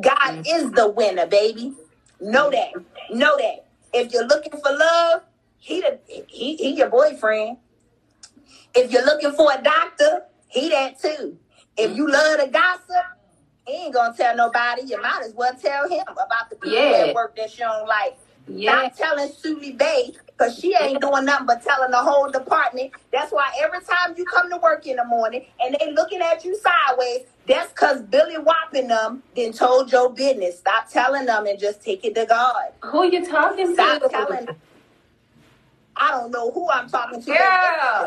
God mm-hmm. is the winner, baby. Know that. Know that. If you're looking for love, he the, he he your boyfriend. If you're looking for a doctor, he that too. If you love to gossip, he ain't gonna tell nobody. You might as well tell him about the people Yeah. at work that you don't like. Yeah. Stop telling Sulie Bay because she ain't doing nothing but telling the whole department. That's why every time you come to work in the morning and they looking at you sideways, that's because Billy Whopping them then told your business. Stop telling them and just take it to God. Who you talking Stop to? telling. I don't know who I'm talking to. Girl,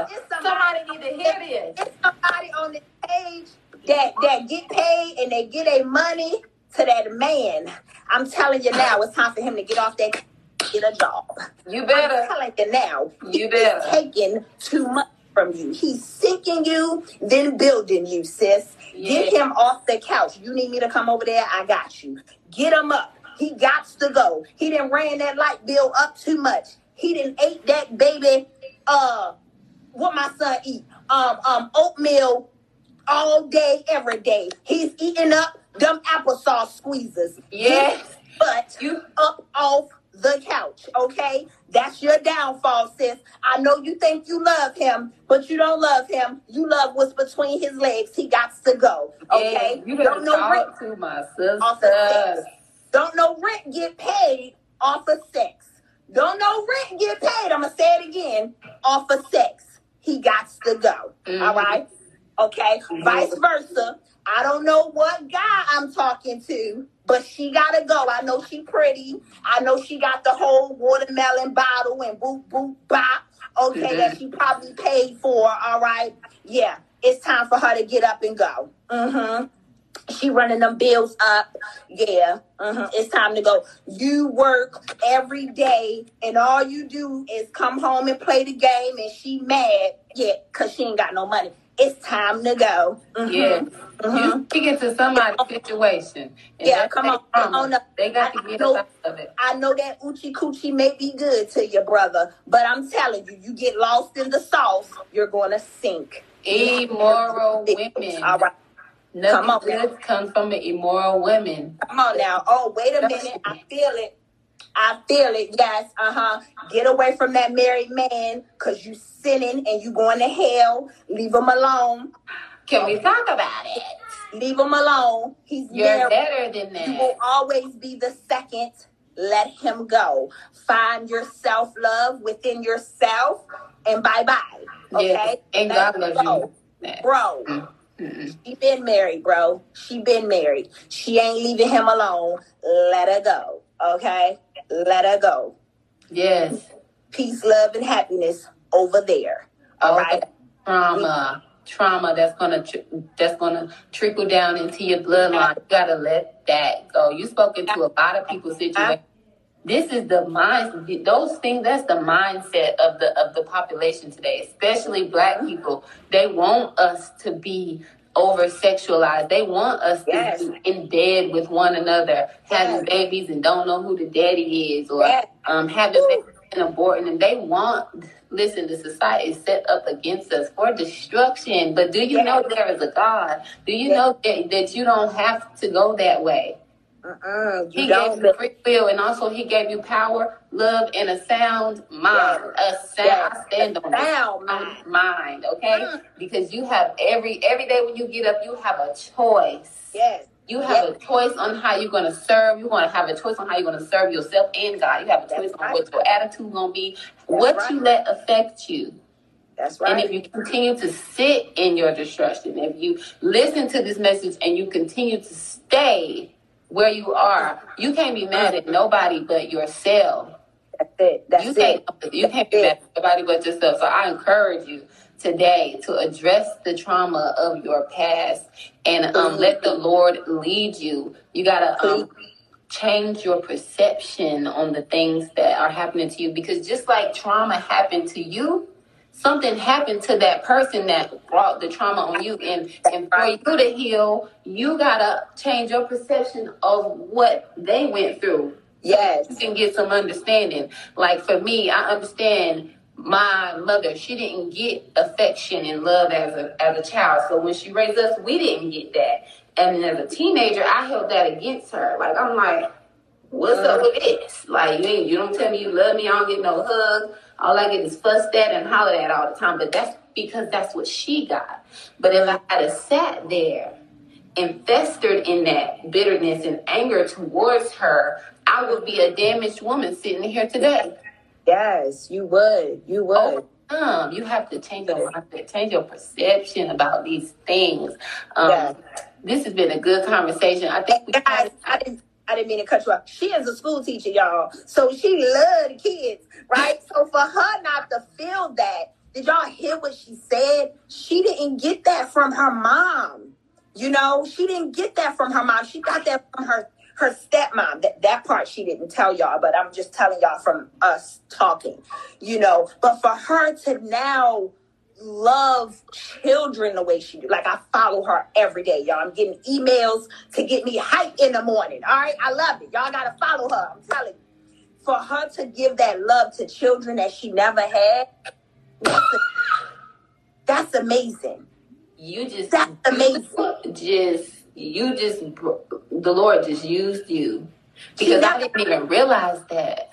it's, it's somebody, somebody need to hear this. it's somebody on this page that that get paid and they get a money to that man. I'm telling you now, it's time for him to get off that get a job. You better. I'm telling you now, You better. taking too much from you. He's sinking you, then building you, sis. Get him off the couch. You need me to come over there? I got you. Get him up. He got to go. He didn't ran that light bill up too much. He didn't ate that baby. Uh, what my son eat? Um, um, oatmeal all day, every day. He's eating up them applesauce squeezers. Yes. But You up off the couch, okay? That's your downfall, sis. I know you think you love him, but you don't love him. You love what's between his legs. He got to go, okay? Yeah, you don't know rent, to my Off the sister. sex. don't know rent get paid off of sex. Don't know rent get paid. I'm gonna say it again. Off of sex, he got to go. Mhm. All right, okay. Mhm. Vice versa. I don't know what guy I'm talking to, but she gotta go. I know she pretty. I know she got the whole watermelon bottle and boop boop bop. Okay, that she probably paid for. All right, yeah. It's time for her to get up and go. Mm-hmm. She running them bills up. Yeah. hmm It's time to go. You work every day and all you do is come home and play the game and she mad. Yeah, because she ain't got no money. It's time to go. Mhm. Yeah. Mhm. You speaking to somebody's situation. Yeah, come on, come on up. They got to I get know- out of it. I know that Uchi Coochie may be good to your brother, but I'm telling you, you get lost in the sauce, you're going to sink. Immoral women. All right. Nothing Come on. good comes from the immoral women. Come on now. Oh, wait a minute. I feel it. I feel it. Yes. Uh huh. Get away from that married man because you sinning and you going to hell. Leave him alone. Can we talk about it? Leave him alone. He's You're married. better than that. You will always be the second. Let him go. Find your self love within yourself and bye bye. Okay? Yes. And Let God loves go. you. Bro, Mm-mm. she been married, bro. She been married. She ain't leaving him alone. Let her go. Okay? Let her go. Yes. Peace, love, and happiness over there. All All right? trauma, trauma that's gonna tr- that's gonna trickle down into your bloodline. You gotta let that go. You spoken to a lot of people's uh-huh. situation. This is the mind. Those things. That's the mindset of the of the population today, especially Black people. They want us to be over sexualized. They want us Yes. to be in bed with one another, having Yes. babies and don't know who the daddy is, or Yes. um, having Woo. babies and aborting. They want, listen, the society is set up against us for destruction. But do you know there is a God? Do you know that, that you don't have to go that way? Mm-mm, He gave you free will, and also He gave you power, love, and a sound mind. A sound, Yes. I stand on Sound mind. mind, okay? Mm. Because you have every every day when you get up, you have a choice. Yes. You have a choice on how you're going to serve. You're going to have a choice on how you're going to serve yourself and God. You have a That's choice on right. what your attitude going to be, what right. you let affect you. That's right. And if you continue to sit in your destruction, if you listen to this message and you continue to stay where you are, you can't be mad at nobody but yourself. That's it. That's You it. can't you can't be mad at nobody but yourself. So I encourage you today to address the trauma of your past and um, let the Lord lead you. You gotta um, change your perception on the things that are happening to you because just like trauma happened to you, something happened to that person that brought the trauma on you. And and for you to heal you gotta change your perception of what they went through. Yes. you can get some understanding. Like for me i understand my mother she didn't get affection and love as a as a child. So when she raised us we didn't get that. And as a teenager i held that against her. Like i'm like What's up mm. with this? Like you ain't you don't tell me you love me, I don't get no hug. All I get is fuss at and holler at all the time. But that's because that's what she got. But if I had a sat there and festered in that bitterness and anger towards her, I would be a damaged woman sitting here today. Yes, you would. You would. Over time, you have to change your mindset, change your perception about these things. Um, Yeah. This has been a good conversation. I think we Guys, I I didn't mean to cut you off. She is a school teacher, y'all. So she loved kids, right? so for her not to feel that, did y'all hear what she said? She didn't get that from her mom. You know, she didn't get that from her mom. She got that from her her stepmom. That that part she didn't tell y'all, but I'm just telling y'all from us talking. You know, but for her to now love children the way she do. Like I follow her every day, y'all. I'm getting emails to get me hype in the morning. All right, I love it. Y'all gotta follow her. I'm telling you. For her to give that love to children that she never had, that's, that's amazing. you just That's amazing. just you just the lord just used you because i didn't even realize that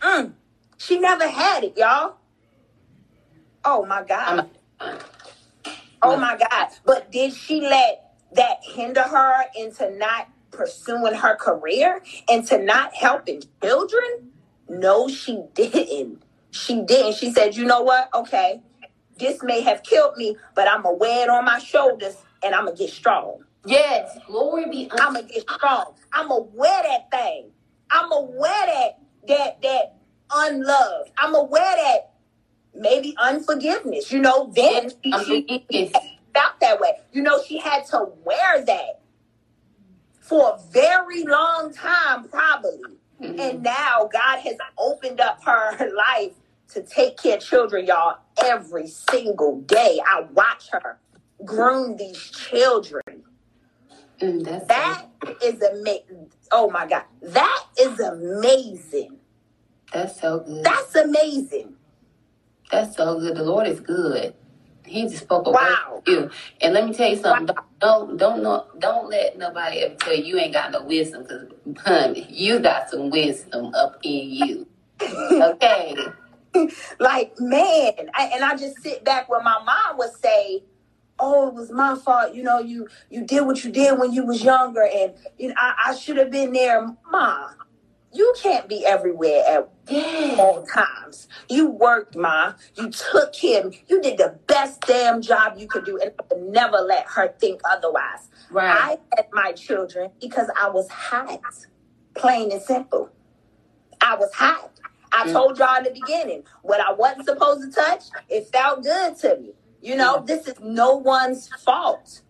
Mm. She never had it, y'all. Oh my God. Oh my God. But did she let that hinder her into not pursuing her career and to not helping children? No, she didn't. She didn't. She said, you know what? Okay, this may have killed me, but I'm going to wear it on my shoulders and I'm going to get strong. yes glory be I'm going to get strong. I'm going to wear that thing. I'm going to wear that, that, that unloved. I'm going to wear that maybe unforgiveness. You know, then she, felt that way. You know, she had to wear that for a very long time, probably. Mhm. And now God has opened up her life to take care of children, y'all, every single day. I watch her groom these children. Mm, that's That is amazing. Oh my God. That is amazing. that's so good That's amazing. That's so good. The lord is good. He just spoke a Wow. word to you. And let me tell you something. Don't don't know, don't let nobody ever tell you you ain't got no wisdom because honey you got some wisdom up in you. Okay? Like man I, and i just sit back where my mom would say oh it was my fault. You know you you did what you did when you was younger and you know i, I should have been there. Ma you can't be everywhere at all times you worked ma you took him you did the best damn job you could do and I would never let her think otherwise right I had my children because I was hot, plain and simple. I was hot. I Mm. told y'all in the beginning what I wasn't supposed to touch. It felt good to me. You know, this is no one's fault.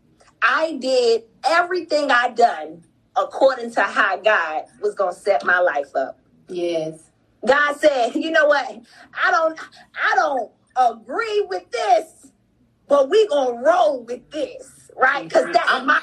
I did everything I done according to how God was gonna set my life up. yes God said, you know what? I don't I don't agree with this, but we gonna roll with this, right? Because that's I'm- my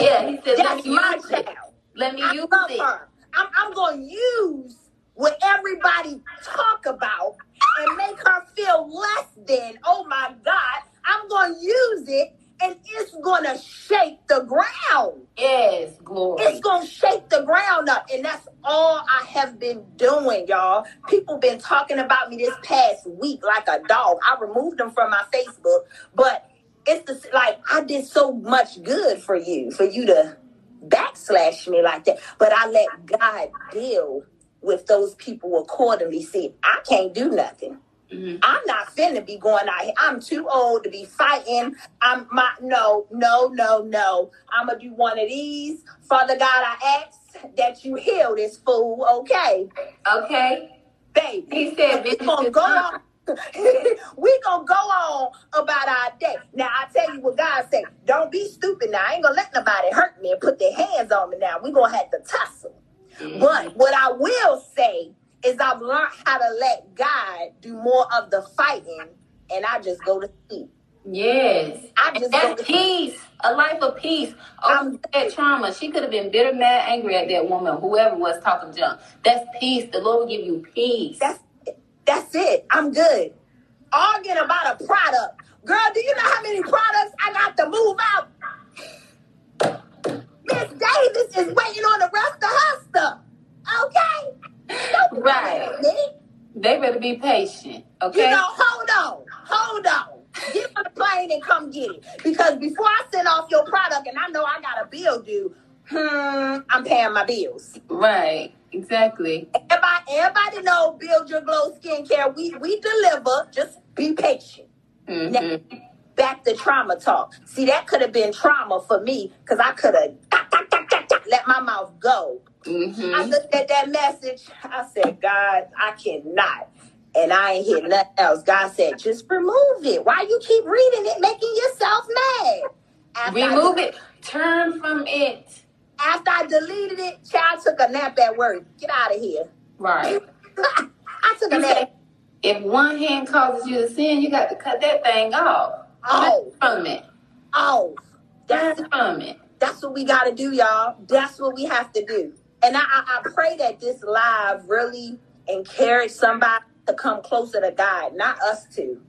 yeah he said that's my use it child. let me I use it her. I'm, I'm going to use what everybody talk about and make her feel less than. Oh my God. I'm going to use it and it's to shake the ground. yes glory It's to shake the ground up. And that's all I have been doing, y'all. People been talking about me this past week like a dog. I removed them from my Facebook, but it's the, like, I did so much good for you, for you to backslash me like that. But I let God deal with those people accordingly. See, I can't do nothing. Mm-hmm. I'm not finna be going out here. I'm too old to be fighting. I'm my no, no, no, no. I'm gonna do one of these. Father God, I ask that you heal this fool. Okay. Okay. Baby. He said, we gonna go on. we gonna go on about our day. Now I tell you what God said. Don't be stupid. Now I ain't gonna let nobody hurt me and put their hands on me. Now we gonna have to tussle. Mm-hmm. But what I will say is I've learned how to let God do more of the fighting, and I just go to sleep. Yes, I just that's peace, sleep. a life of peace. Oh, that trauma. She could have been bitter, mad, angry at that woman, whoever was talking junk. That's peace. The Lord will give you peace. That's that's it. I'm good. Arguing about a product. Girl, do you know how many products I got to move out? Miss Davis is waiting on the rest of her stuff. Okay? Right. They better be patient. Okay. You know, hold on. Hold on. Get on the plane and come get it. Because before I send off your product and I know I got a bill due, hmm, I'm paying my bills. Right. Exactly. Everybody, everybody know Build Your Glow Skincare. We we deliver. Just be patient. Mm-hmm. Now, back to trauma talk. See, that could have been trauma for me because I could have let my mouth go. Mm-hmm. I looked at that message. I said, God, I cannot. And I ain't hear nothing else. God said, just remove it. Why you keep reading it, making yourself mad? After remove it. Turn from it. After I deleted it, child took a nap at work. Get out of here. Right. I took a nap. If one hand causes you to sin, you got to cut that thing off. Oh. From it. Oh. That's from it. That's what we got to do, y'all. That's what we have to do. And I, I, I pray that this live really encourage somebody to come closer to God, not us two.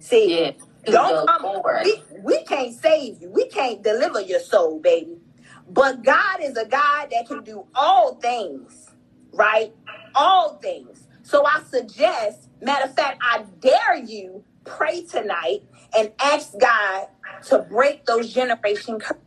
See, yeah, don't come. We, we can't save you. We can't deliver your soul, baby. But God is a God that can do all things, right? All things. So I suggest, matter of fact, I dare you pray tonight and ask God to break those generation curses.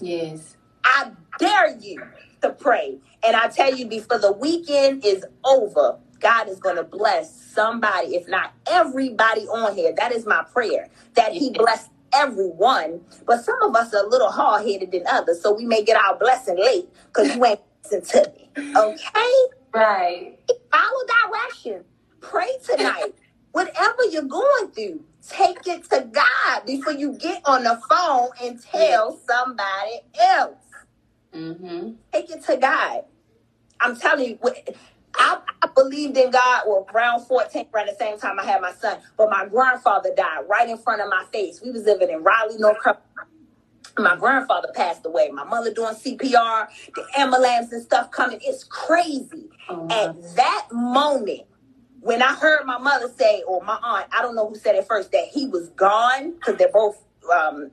Yes. I dare you to pray. And I tell you, before the weekend is over, God is going to bless somebody, if not everybody on here. That is my prayer, that He bless everyone. But some of us are a little hard headed than others, so we may get our blessing late because you ain't listening to me. Okay? Right. Follow direction. Pray tonight. Whatever you're going through, take it to God before you get on the phone and tell somebody else. Mm-hmm. Take it to God. I'm telling you, I, I, believed in God well around 14, around the same time I had my son. But my grandfather died right in front of my face. We was living in Raleigh, North Carolina. My grandfather passed away. My mother doing CPR, the ambulance and stuff coming. It's crazy. Oh, At that moment, when I heard my mother say, or my aunt, I don't know who said it first, that he was gone because they're both um,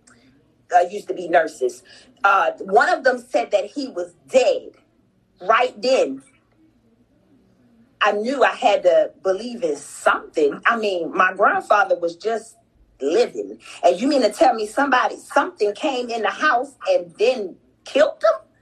uh, used to be nurses. Uh, one of them said that he was dead right then. I knew I had to believe in something. I mean, my grandfather was just living. And you mean to tell me somebody, something came in the house and then killed him?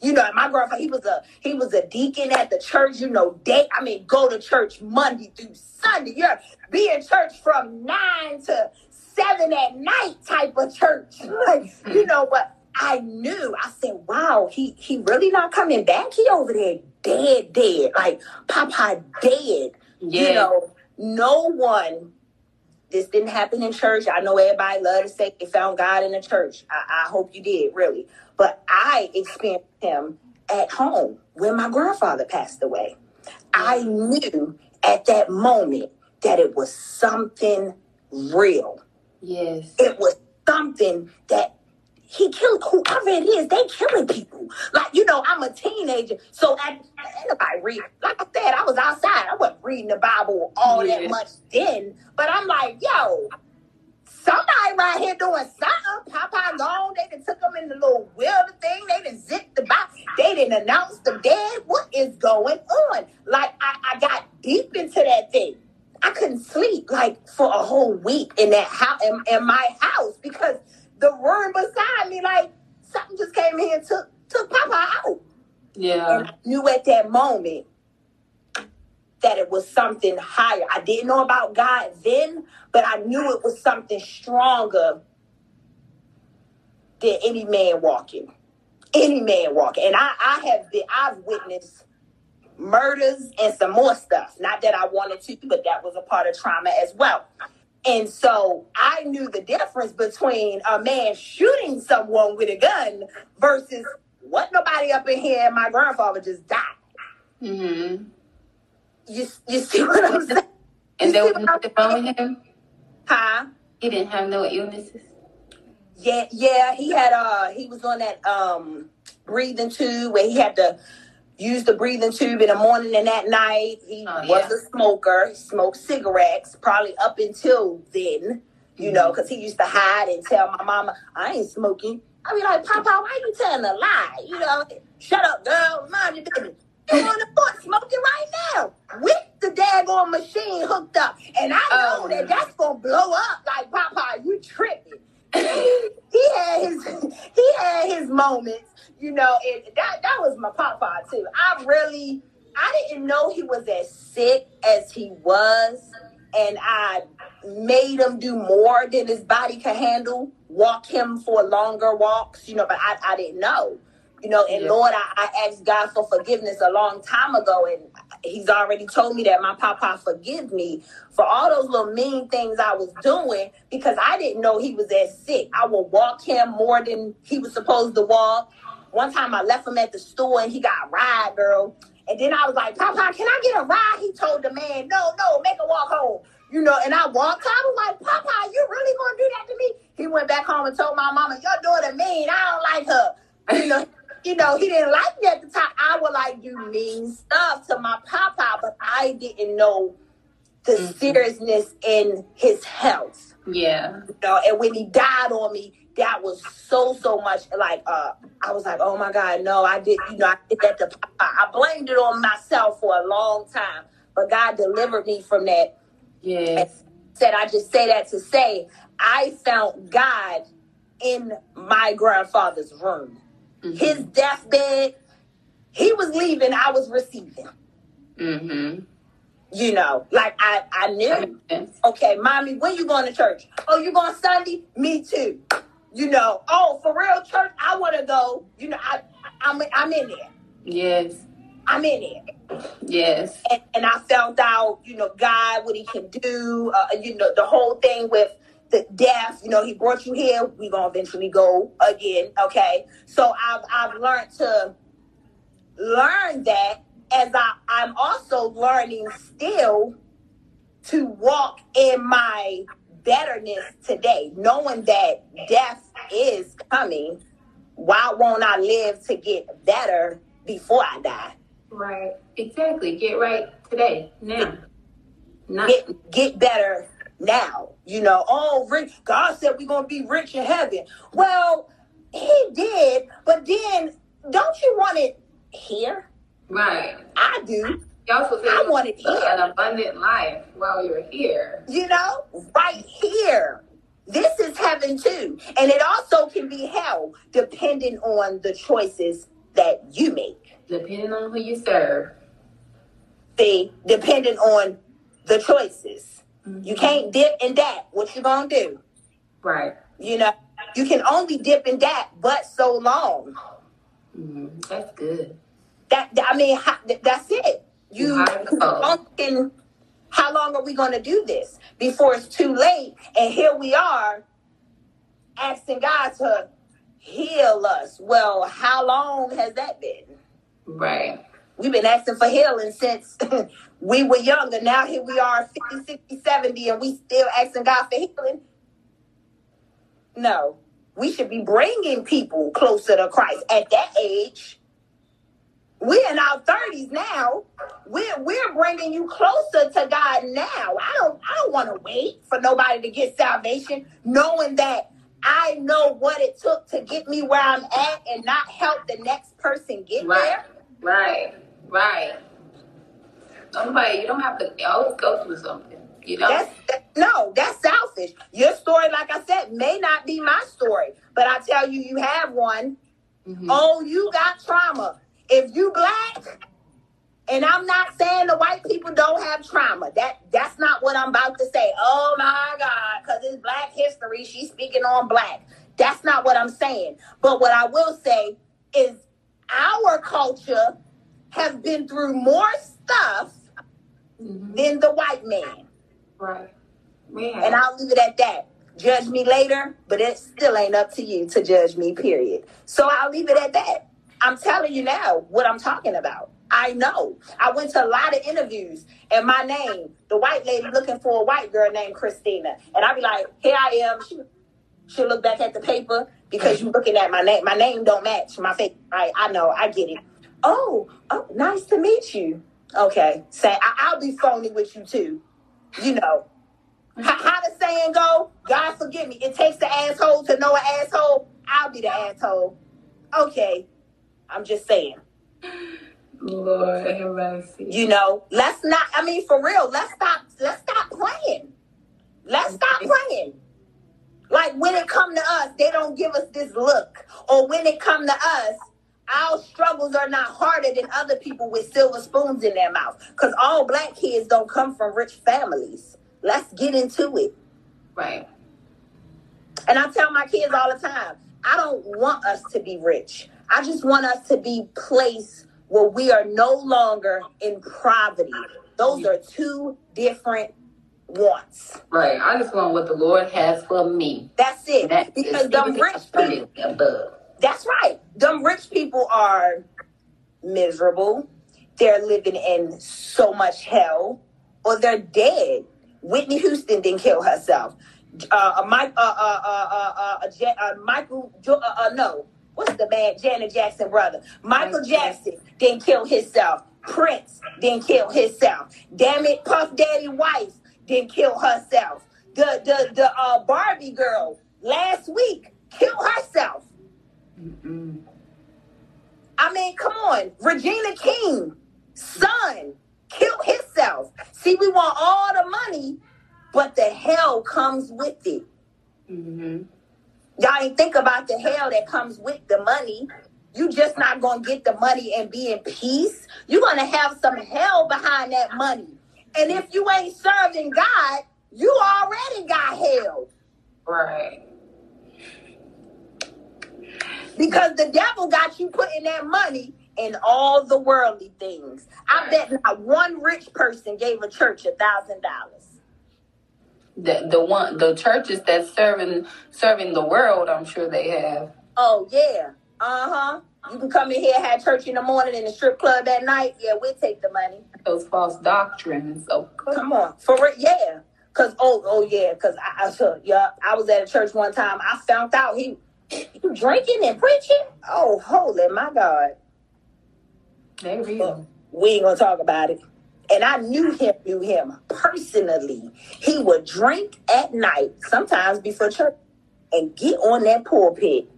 You know, my grandfather, he was a he was a deacon at the church, you know, day I mean, go to church Monday through Sunday. You're be in church from nine to seven at night type of church. like, you mm. know, but I knew, I said, wow, he he really not coming back. He over there dead, dead. Like Papa dead. Yeah. You know, no one this didn't happen in church. I know everybody love to say they found God in the church. I, I hope you did, really. But I experienced him at home when my grandfather passed away. I knew at that moment that it was something real. Yes. It was something that he killed whoever it is. They killing people. Like you know, I'm a teenager, so I anybody read. Like I said, I was outside. I wasn't reading the Bible all yeah. that much then. But I'm like, yo, somebody right here doing something. Popeye gone. They done took them in the little wheeled thing. They done zipped the box. They didn't announce them dead. What is going on? Like I, I got deep into that thing. I couldn't sleep like for a whole week in that house in, in my house because the room beside me, like something just came in and took took Papa out. Yeah. And I knew at that moment, that it was something higher. I didn't know about God then, but I knew it was something stronger than any man walking. Any man walking. And I, I have been I've witnessed murders and some more stuff. Not that I wanted to, but that was a part of trauma as well. And so I knew the difference between a man shooting someone with a gun versus what nobody up in here. My grandfather just died. Mm-hmm. You you see what I'm saying? And there was nothing wrong with him. Huh? He didn't have no illnesses. Yeah, yeah. He had uh he was on that um breathing tube where he had to use the breathing tube in the morning and at night. He oh, was yeah. a smoker. He smoked cigarettes probably up until then, you mm-hmm. know, because he used to hide and tell my mama, I ain't smoking. I be like, Papa, why you telling a lie? You know, shut up, girl. Mind your business. You on the foot smoking right now with the daggone machine hooked up. And I know oh. that that's going to blow up. Like, Papa, you tripping. He had his he had his moments, you know, and that that was my papa too. I really I didn't know he was as sick as he was, and I made him do more than his body could handle, walk him for longer walks, you know, but I, I didn't know. You know, and yeah. Lord, I, I asked God for forgiveness a long time ago, and He's already told me that my papa forgive me for all those little mean things I was doing because I didn't know he was that sick. I would walk him more than he was supposed to walk. One time I left him at the store and he got a ride, girl. And then I was like, Papa, can I get a ride? He told the man, No, no, make a walk home. You know, and I walked. I was like, Papa, you really gonna do that to me? He went back home and told my mama, Your daughter mean. I don't like her. You know you know, he didn't like me at the time. I would like do mean stuff to my papa, but I didn't know the mm-hmm. seriousness in his health. Yeah. You know, and when he died on me, that was so so much like uh I was like, oh my God, no, I did you know, I did that to papa. I blamed it on myself for a long time. But God delivered me from that. Yes. Said I just say that to say I found God in my grandfather's room. Mm-hmm. His deathbed, he was leaving, I was receiving. Mm-hmm. You know, like I, I knew. Okay, mommy, when you going to church? Oh, you going Sunday? Me too. You know, oh, for real church, I want to go. You know, I, I'm, I'm in there. Yes. I'm in it. Yes. And, and I found out, you know, God, what he can do, uh, you know, the whole thing with the death, you know, he brought you here, we gonna eventually go again, okay? So I've I've learned to learn that as I, I'm also learning still to walk in my betterness today, knowing that death is coming. Why won't I live to get better before I die? Right. Exactly. Get right today, now. Not- get, get better now. You know, oh, rich. God said we're gonna be rich in heaven. Well, He did, but then don't you want it here? Right. I do. You also said I want it here. An abundant life while you're here. You know, right here. This is heaven too. And it also can be hell depending on the choices that you make. Depending on who you serve. See, depending on the choices. You can't dip in that. What you gonna do? Right. You know, you can only dip in that, but so long. Mm-hmm. That's good. That I mean, that's it. You can. How long are we to do this before it's too late? And here we are, asking God to heal us. Well, how long has that been? Right. We've been asking for healing since we were younger. Now here we are 50, 60, 70, and we still asking God for healing. No, we should be bringing people closer to Christ at that age. We're in our 30s now. We're, we're bringing you closer to God now. I don't I don't want to wait for nobody to get salvation, knowing that I know what it took to get me where I'm at and not help the next person get right. there. Right, right. Somebody, you don't have to always go through something. You know? That's, that, no, that's selfish. Your story, like I said, may not be my story, but I tell you, you have one. Mm-hmm. Oh, you got trauma. If you black, And I'm not saying the white people don't have trauma. That that's not what I'm about to say. Oh my God, because it's black history. She's speaking on black. That's not what I'm saying. But what I will say is our culture has been through more stuff mm-hmm. than the white man. Right. Yeah. And I'll leave it at that. Judge me later, but it still ain't up to you to judge me, period. So I'll leave it at that. I'm telling you now what I'm talking about. I know. I went to a lot of interviews and my name, the white lady looking for a white girl named Christina. And I'd be like, here I am. She, she'll look back at the paper because you're looking at my name. My name don't match my face. Right? I know. I get it. Oh, oh, nice to meet you. Okay. Say, I, will be phony with you too. You know. How, how the saying go? God forgive me. It takes the asshole to know an asshole. I'll be the asshole. Okay. I'm just saying. Lord have mercy. You know, let's not. I mean, for real, let's stop. Let's stop playing. Let's stop playing. Like when it come to us, they don't give us this look, or when it come to us, our struggles are not harder than other people with silver spoons in their mouth. Because all black kids don't come from rich families. Let's get into it. Right. And I tell my kids all the time, I don't want us to be rich. I just want us to be placed where we are no longer in poverty. Those are two different wants. Right. I just want what the Lord has for me. That's it. That because them rich people. That's right. Them rich people are miserable. They're living in so much hell, or they're dead. Whitney Houston didn't kill herself. Uh, Mike, uh, uh, uh, Michael, no, what's the man, Janet Jackson brother? Michael Jackson didn't kill himself. Prince didn't kill himself. Damn it, Puff Daddy wife didn't kill herself. The the the uh, Barbie girl last week killed herself. Mm-mm. I mean, come on, Regina King son killed himself. See, we want all the money, but the hell comes with it. Mm-hmm. Y'all ain't think about the hell that comes with the money. You just not gonna get the money and be in peace. You're gonna have some hell behind that money. And if you ain't serving God, you already got hell. Right. Because the devil got you putting that money in all the worldly things. I bet not one rich person gave a church a thousand dollars the the one the churches that serving serving the world, I'm sure they have. Oh yeah, uh huh. You can come in here, have church in the morning, in the strip club at night. Yeah, we take the money. Those false doctrines. Oh, come on, for it, yeah. Cause oh oh yeah, cause I, I yeah I was at a church one time. I found out he drinking and preaching. Oh holy my God. They real. We ain't gonna talk about it and I knew him, knew him personally. He would drink at night, sometimes before church, and get on that pulpit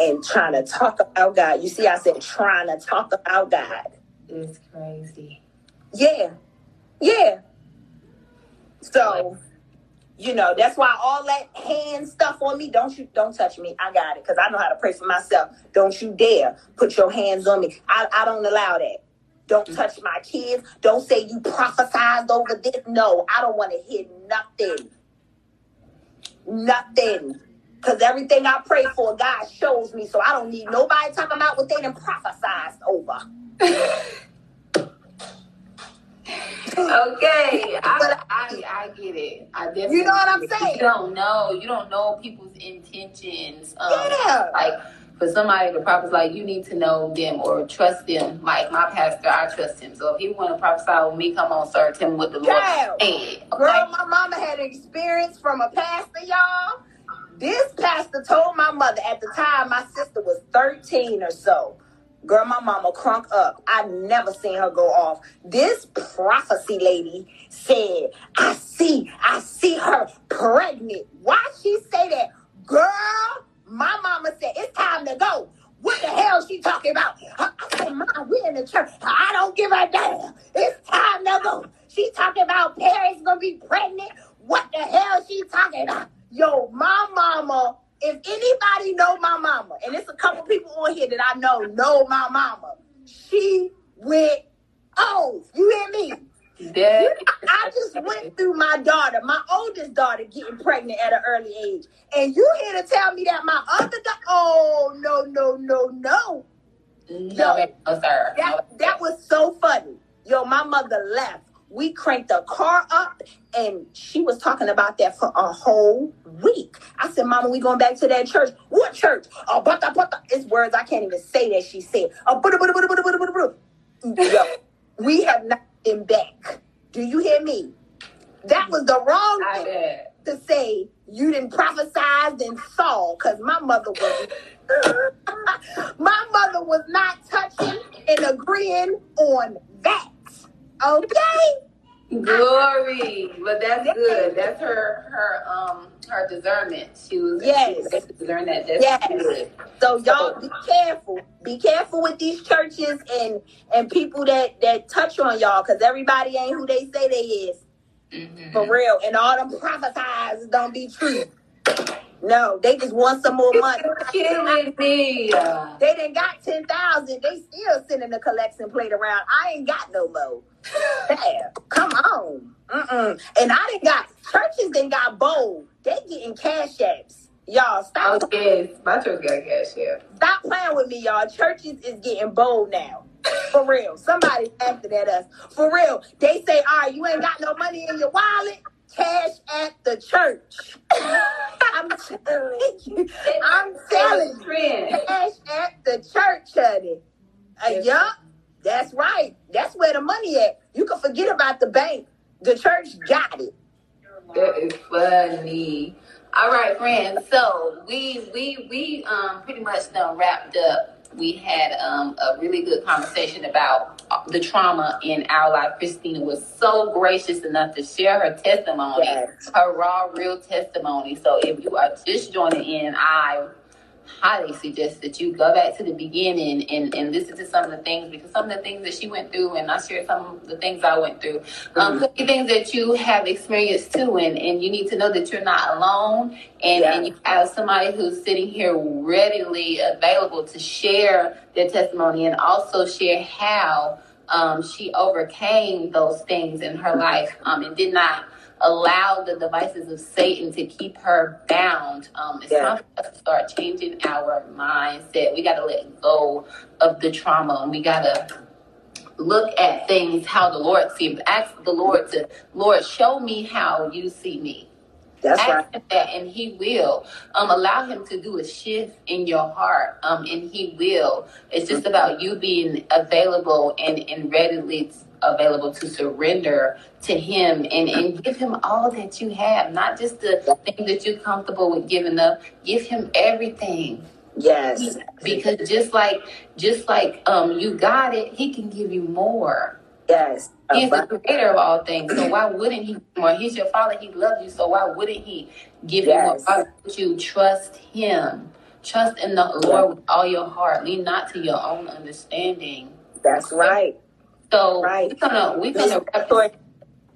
and trying to talk about God. You see, I said trying to talk about God. It's crazy. Yeah, yeah. So, you know, that's why all that hand stuff on me. Don't you? Don't touch me. I got it because I know how to pray for myself. Don't you dare put your hands on me. I, I don't allow that. Don't mm. touch my kids. Don't say you prophesied over this. No, I don't want to hear nothing. Nothing. Because everything I pray for, God shows me. So I don't need nobody talking about what they done prophesied over. okay, I, I, I get it. I definitely. You know what I'm saying? You don't know. You don't know people's intentions. Um, yeah. Like for somebody to prophesy, like you need to know them or trust them. Like my pastor, I trust him. So if he want to prophesy with me, come on, sir, tell him what the Lord said. Okay? Girl, my mama had an experience from a pastor, y'all. This pastor told my mother at the time my sister was 13 or so. Girl, my mama crunk up. I never seen her go off. This prophecy lady said, I see, I see her pregnant. Why she say that? Girl, my mama said, it's time to go. What the hell she talking about? I, said, Mom, we in the church. I don't give a damn. It's time to go. She talking about Paris gonna be pregnant. What the hell she talking about? Yo, my if anybody know my mama, and it's a couple people on here that I know know my mama, she went off. You hear me? That I just went through my daughter, my oldest daughter, getting pregnant at an early age, and you here to tell me that my other daughter? Oh no, no, no, no! no, no, sir. That that was so funny. Yo, my mother left. We cranked the car up, and she was talking about that for a whole week. I said, "Mama, we going back to that church? What church? Oh, but it's words I can't even say that she said. Oh, but Yo, we have not been back. Do you hear me? That was the wrong I thing did. to say. You didn't prophesize and saw, because my mother was. my mother was not touching and agreeing on that. Okay. Glory, but that's good. That's her her um her discernment. She was Yes. she was to discern that. That's Yes. good. So y'all be careful. Be careful with these churches and and people that that touch on y'all, because everybody ain't who they say they is. Mhm. For real. And all them prophesies don't be true. No, they just want some more money. Killing me. They didn't got ten thousand. They still sending the collection plate around. I ain't got no more. Damn, come on. Mm-mm. And I didn't got churches. Then got bold. They getting cash apps. Y'all Oh stop. yes, my church got cash cashier. Stop playing with me, y'all. Churches is getting bold now. For real. Somebody laughing at us. For real. They say, all right, you ain't got no money in your wallet. Cash at the church. I'm telling you. I'm telling you. Cash at the church, honey. Uh, yup. That's right. That's where the money at. You can forget about the bank. The church got it. That is funny. All right, friends. So we we we um pretty much done wrapped up. We had um a really good conversation about the trauma in our life. Christina was so gracious enough to share her testimony, Yes. her raw, real testimony. So if you are just joining in, I highly suggest that you go back to the beginning and, and listen to some of the things because some of the things that she went through and I shared some of the things I went through. Um, could be things that you have experienced too and, and you need to know that you're not alone and, Yeah. and you have somebody who's sitting here readily available to share their testimony and also share how um, she overcame those things in her life um, and did not allow the devices of Satan to keep her bound. Um, it's Yeah. time for us to start changing our mindset. We got to let go of the trauma and we got to look at things how the Lord sees. Ask the Lord to, Lord, show me how you see me. That's Ask right. him that, and He will. Um, allow Him to do a shift in your heart, um, and He will. It's just about you being available and, and readily available to surrender to Him and, and give Him all that you have, not just the thing that you're comfortable with giving up. Give Him everything Yes. because just like just like um you got it, He can give you more. Yes. He's the creator of all things. So why wouldn't he give more? He's your father. He loves you. So why wouldn't he give you more? Why would you trust him? Trust in the Lord with all your heart. Lean not to your own understanding. That's right. So Right. we're gonna we're gonna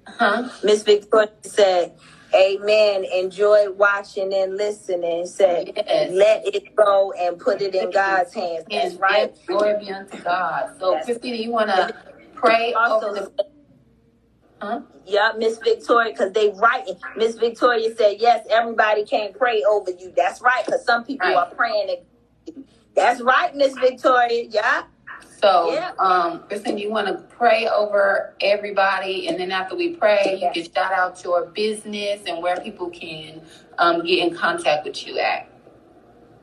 huh? Miss Victoria said, Amen. Enjoy watching and listening. Said, Yes. let it go and put it in God's hands. That's right. yes, glory be unto God. So Yes. Christina, you wanna pray Also, over the huh? yeah, Miss Victoria, because they writing. Miss Victoria said, yes, everybody can't pray over you. That's right, because some people Right. are praying. That's right, Miss Victoria. Yeah. So, Yeah. um, Kristen, you want to pray over everybody, and then after we pray, you can shout out your business and where people can um, get in contact with you at.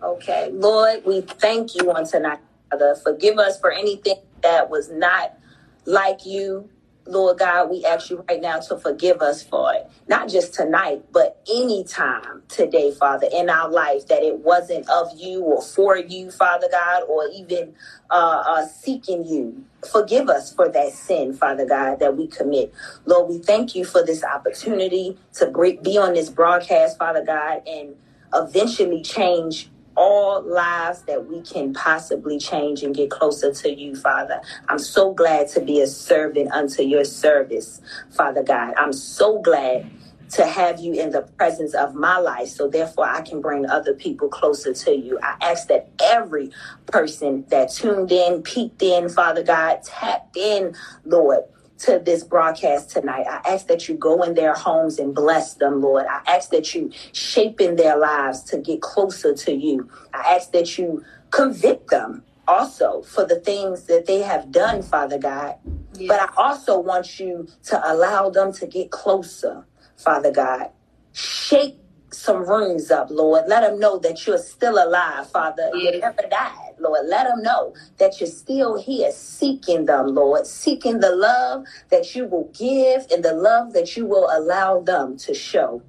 Okay. Lord, we thank you on tonight, Father. Forgive us for anything that was not like you. Lord God, we ask you right now to forgive us for it. Not just tonight, but any time today, Father, in our life that it wasn't of you or for you, Father God, or even uh, uh, seeking you. Forgive us for that sin, Father God, that we commit. Lord, we thank you for this opportunity to be on this broadcast, Father God, and eventually change all lives that we can possibly change and get closer to you, Father. I'm so glad to be a servant unto your service, Father God. I'm so glad to have you in the presence of my life so therefore I can bring other people closer to you. I ask that every person that tuned in, peeked in, Father God, tapped in, Lord, to this broadcast tonight. I ask that you go in their homes and bless them, Lord. I ask that you shape in their lives to get closer to you. I ask that you convict them also for the things that they have done, Father God. Yes. But I also want you to allow them to get closer, Father God. Shake some rooms up, Lord. Let them know that you're still alive, Father. Yes. You never died, Lord. Let them know that you're still here seeking them, Lord. Seeking the love that you will give and the love that you will allow them to show.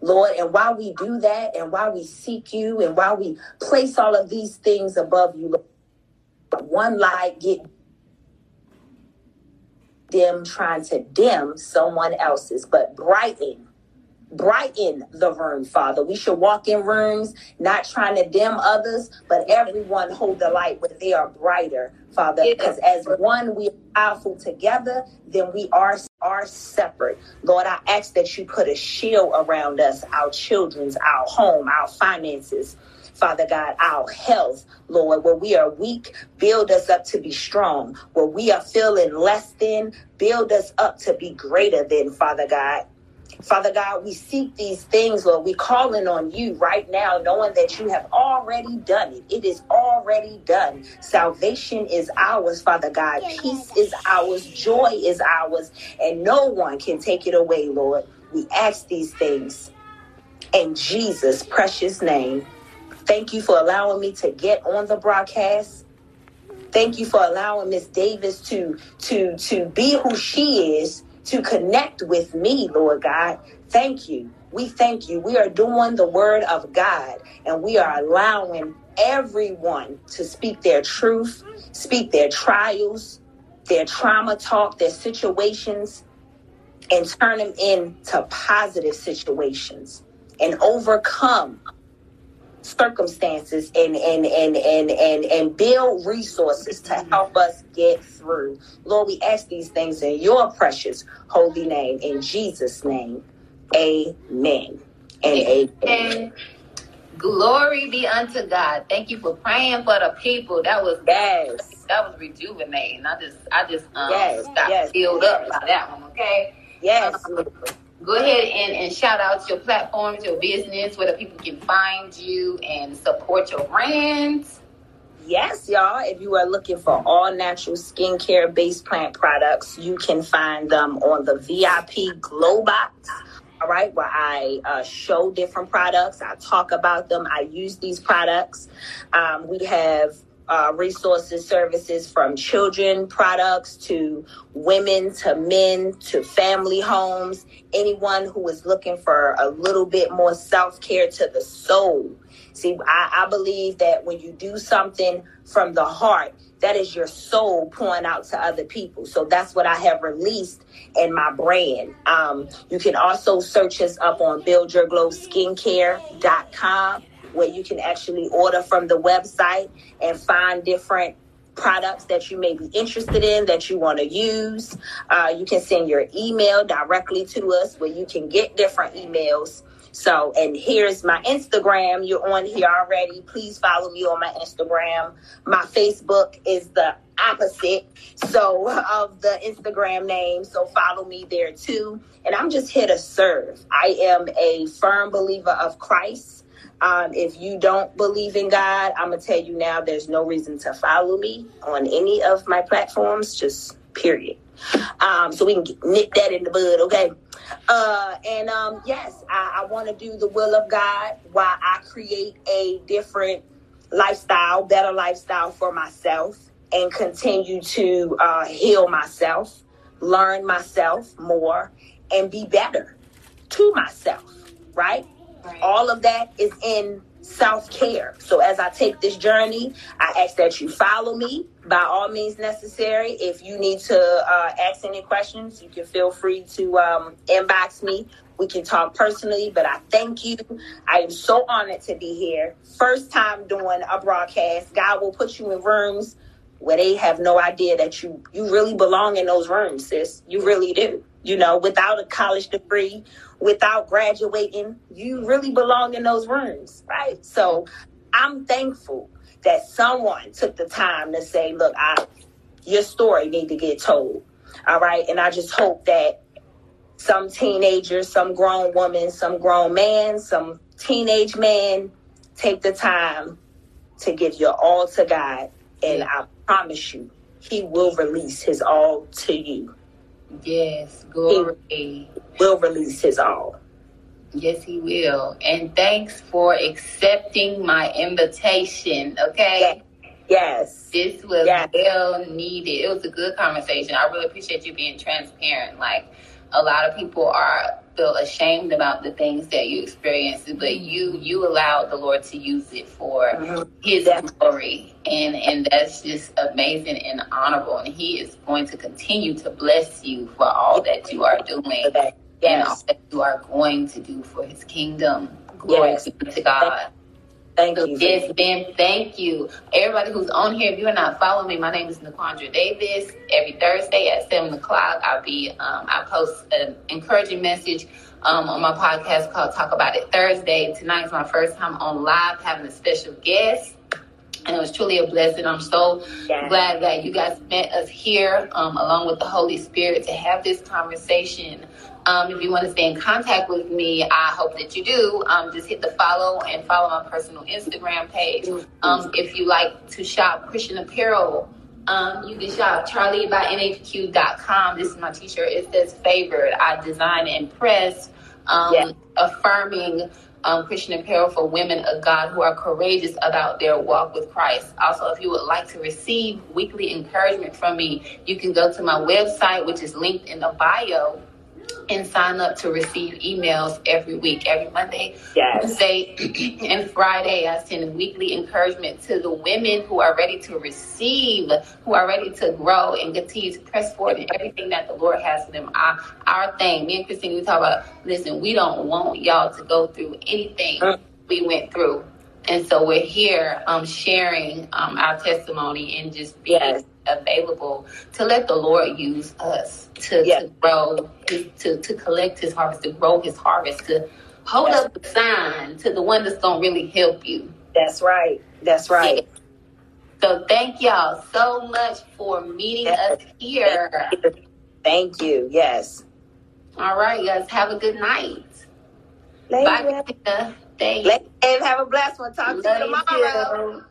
Lord. And while we do that, and while we seek you, and while we place all of these things above you, Lord, one light get dim trying to dim someone else's, but brighten brighten the room, Father. We should walk in rooms not trying to dim others, but everyone hold the light where they are brighter, Father. Because as one, we are powerful together, then we are are separate. Lord, I ask that you put a shield around us, our children's, our home, our finances. Father God, our health, Lord, where we are weak, build us up to be strong. Where we are feeling less than, build us up to be greater than, Father God. Father God, we seek these things, Lord. We're calling on you right now, knowing that you have already done it. It is already done. Salvation is ours, Father God. Peace is ours. Joy is ours. And no one can take it away, Lord. We ask these things in Jesus' precious name. Thank you for allowing me to get on the broadcast. Thank you for allowing Miss Davis to to to be who she is to connect with me, Lord God. Thank you. We thank you. We are doing the word of God and we are allowing everyone to speak their truth, speak their trials, their trauma talk, their situations, and turn them into positive situations and overcome circumstances and and and and and and build resources to help us get through. Lord, we ask these things in your precious holy name in Jesus' name. Amen. And amen. amen. Glory be unto God. Thank you for praying for the people. That was yes. That was rejuvenating. I just I just um yes. got yes. filled yes. up by that one, okay? Yes. Um, go ahead and, and shout out your platforms, your business, where the people can find you and support your brands. Yes, y'all. If you are looking for all natural skincare based plant products, you can find them on the VIP Glow Box. All right, where I uh, show different products, I talk about them, I use these products. Um, we have uh, resources, services from children products to women to men to family homes. Anyone who is looking for a little bit more self care to the soul. See, I, I believe that when you do something from the heart, that is your soul pouring out to other people. So that's what I have released in my brand. Um, you can also search us up on buildyourglowskincare.com where you can actually order from the website and find different products that you may be interested in that you want to use. Uh, you can send your email directly to us where you can get different emails. So, and here's my Instagram. You're on here already. Please follow me on my Instagram. My Facebook is the opposite so of the Instagram name. So follow me there too. And I'm just here to serve. I am a firm believer of Christ. Um, if you don't believe in God, I'm gonna tell you now. There's no reason to follow me on any of my platforms. Just period. Um, so we can get, nip that in the bud, okay? Uh, and um, yes, I, I want to do the will of God while I create a different lifestyle, better lifestyle for myself, and continue to uh, heal myself, learn myself more, and be better to myself. Right? Right. All of that is in self care. So as I take this journey, I ask that you follow me by all means necessary. If you need to uh, ask any questions, you can feel free to um, inbox me. We can talk personally, but I thank you. I am so honored to be here. First time doing a broadcast. God will put you in rooms where they have no idea that you you really belong in those rooms, sis. You really do. You know, without a college degree without graduating, you really belong in those rooms, right? So I'm thankful that someone took the time to say, look, I your story need to get told. All right. And I just hope that some teenagers, some grown woman, some grown man, some teenage man take the time to give your all to God. And I promise you, he will release his all to you. Yes, glory. He will release his all. Yes, he will. And thanks for accepting my invitation. Okay. Yes. This was Yes. well needed. It was a good conversation. I really appreciate you being transparent. Like a lot of people are feel ashamed about the things that you experienced, but you you allowed the Lord to use it for Mhm. his glory. And and that's just amazing and honorable. And he is going to continue to bless you for all that you are doing that. and all that you are going to do for his kingdom. Glory Yes. to God. Thank you. yes, Ben, thank you. Everybody who's on here, if you are not following me, my name is Naquandra Davis. Every Thursday at seven o'clock, I'll be um, I post an encouraging message um, on my podcast called Talk About It Thursday. Tonight's my first time on live having a special guest. And it was truly a blessing. I'm so glad that you guys met us here um, along with the Holy Spirit to have this conversation. Um, if you want to stay in contact with me, I hope that you do. Um, just hit the follow and follow my personal Instagram page. Um, if you like to shop Christian apparel, um, you can shop charliebyNHQ.com. This is my t-shirt. It says favored. I design and press, um, affirming um, Christian apparel for women of God who are courageous about their walk with Christ. Also, if you would like to receive weekly encouragement from me, you can go to my website, which is linked in the bio, and sign up to receive emails every week, every Monday, Yes. Wednesday, and Friday. I send weekly encouragement to the women who are ready to receive, who are ready to grow and continue to press forward in everything that the Lord has for them. Our, our thing, me and Christine, we talk about, listen, we don't want y'all to go through anything we went through. And so we're here um, sharing um, our testimony and just being Yes. Available to let the Lord use us to, to grow, to, to collect his harvest, to grow his harvest, to hold Yes. up the sign to the one that's going to really help you. That's right. That's right. So thank y'all so much for meeting us here. Thank you. Yes. All right, guys, have a good night. Later. Bye, Christina. Thank you. Later. Have a blessed one. Talk to you tomorrow.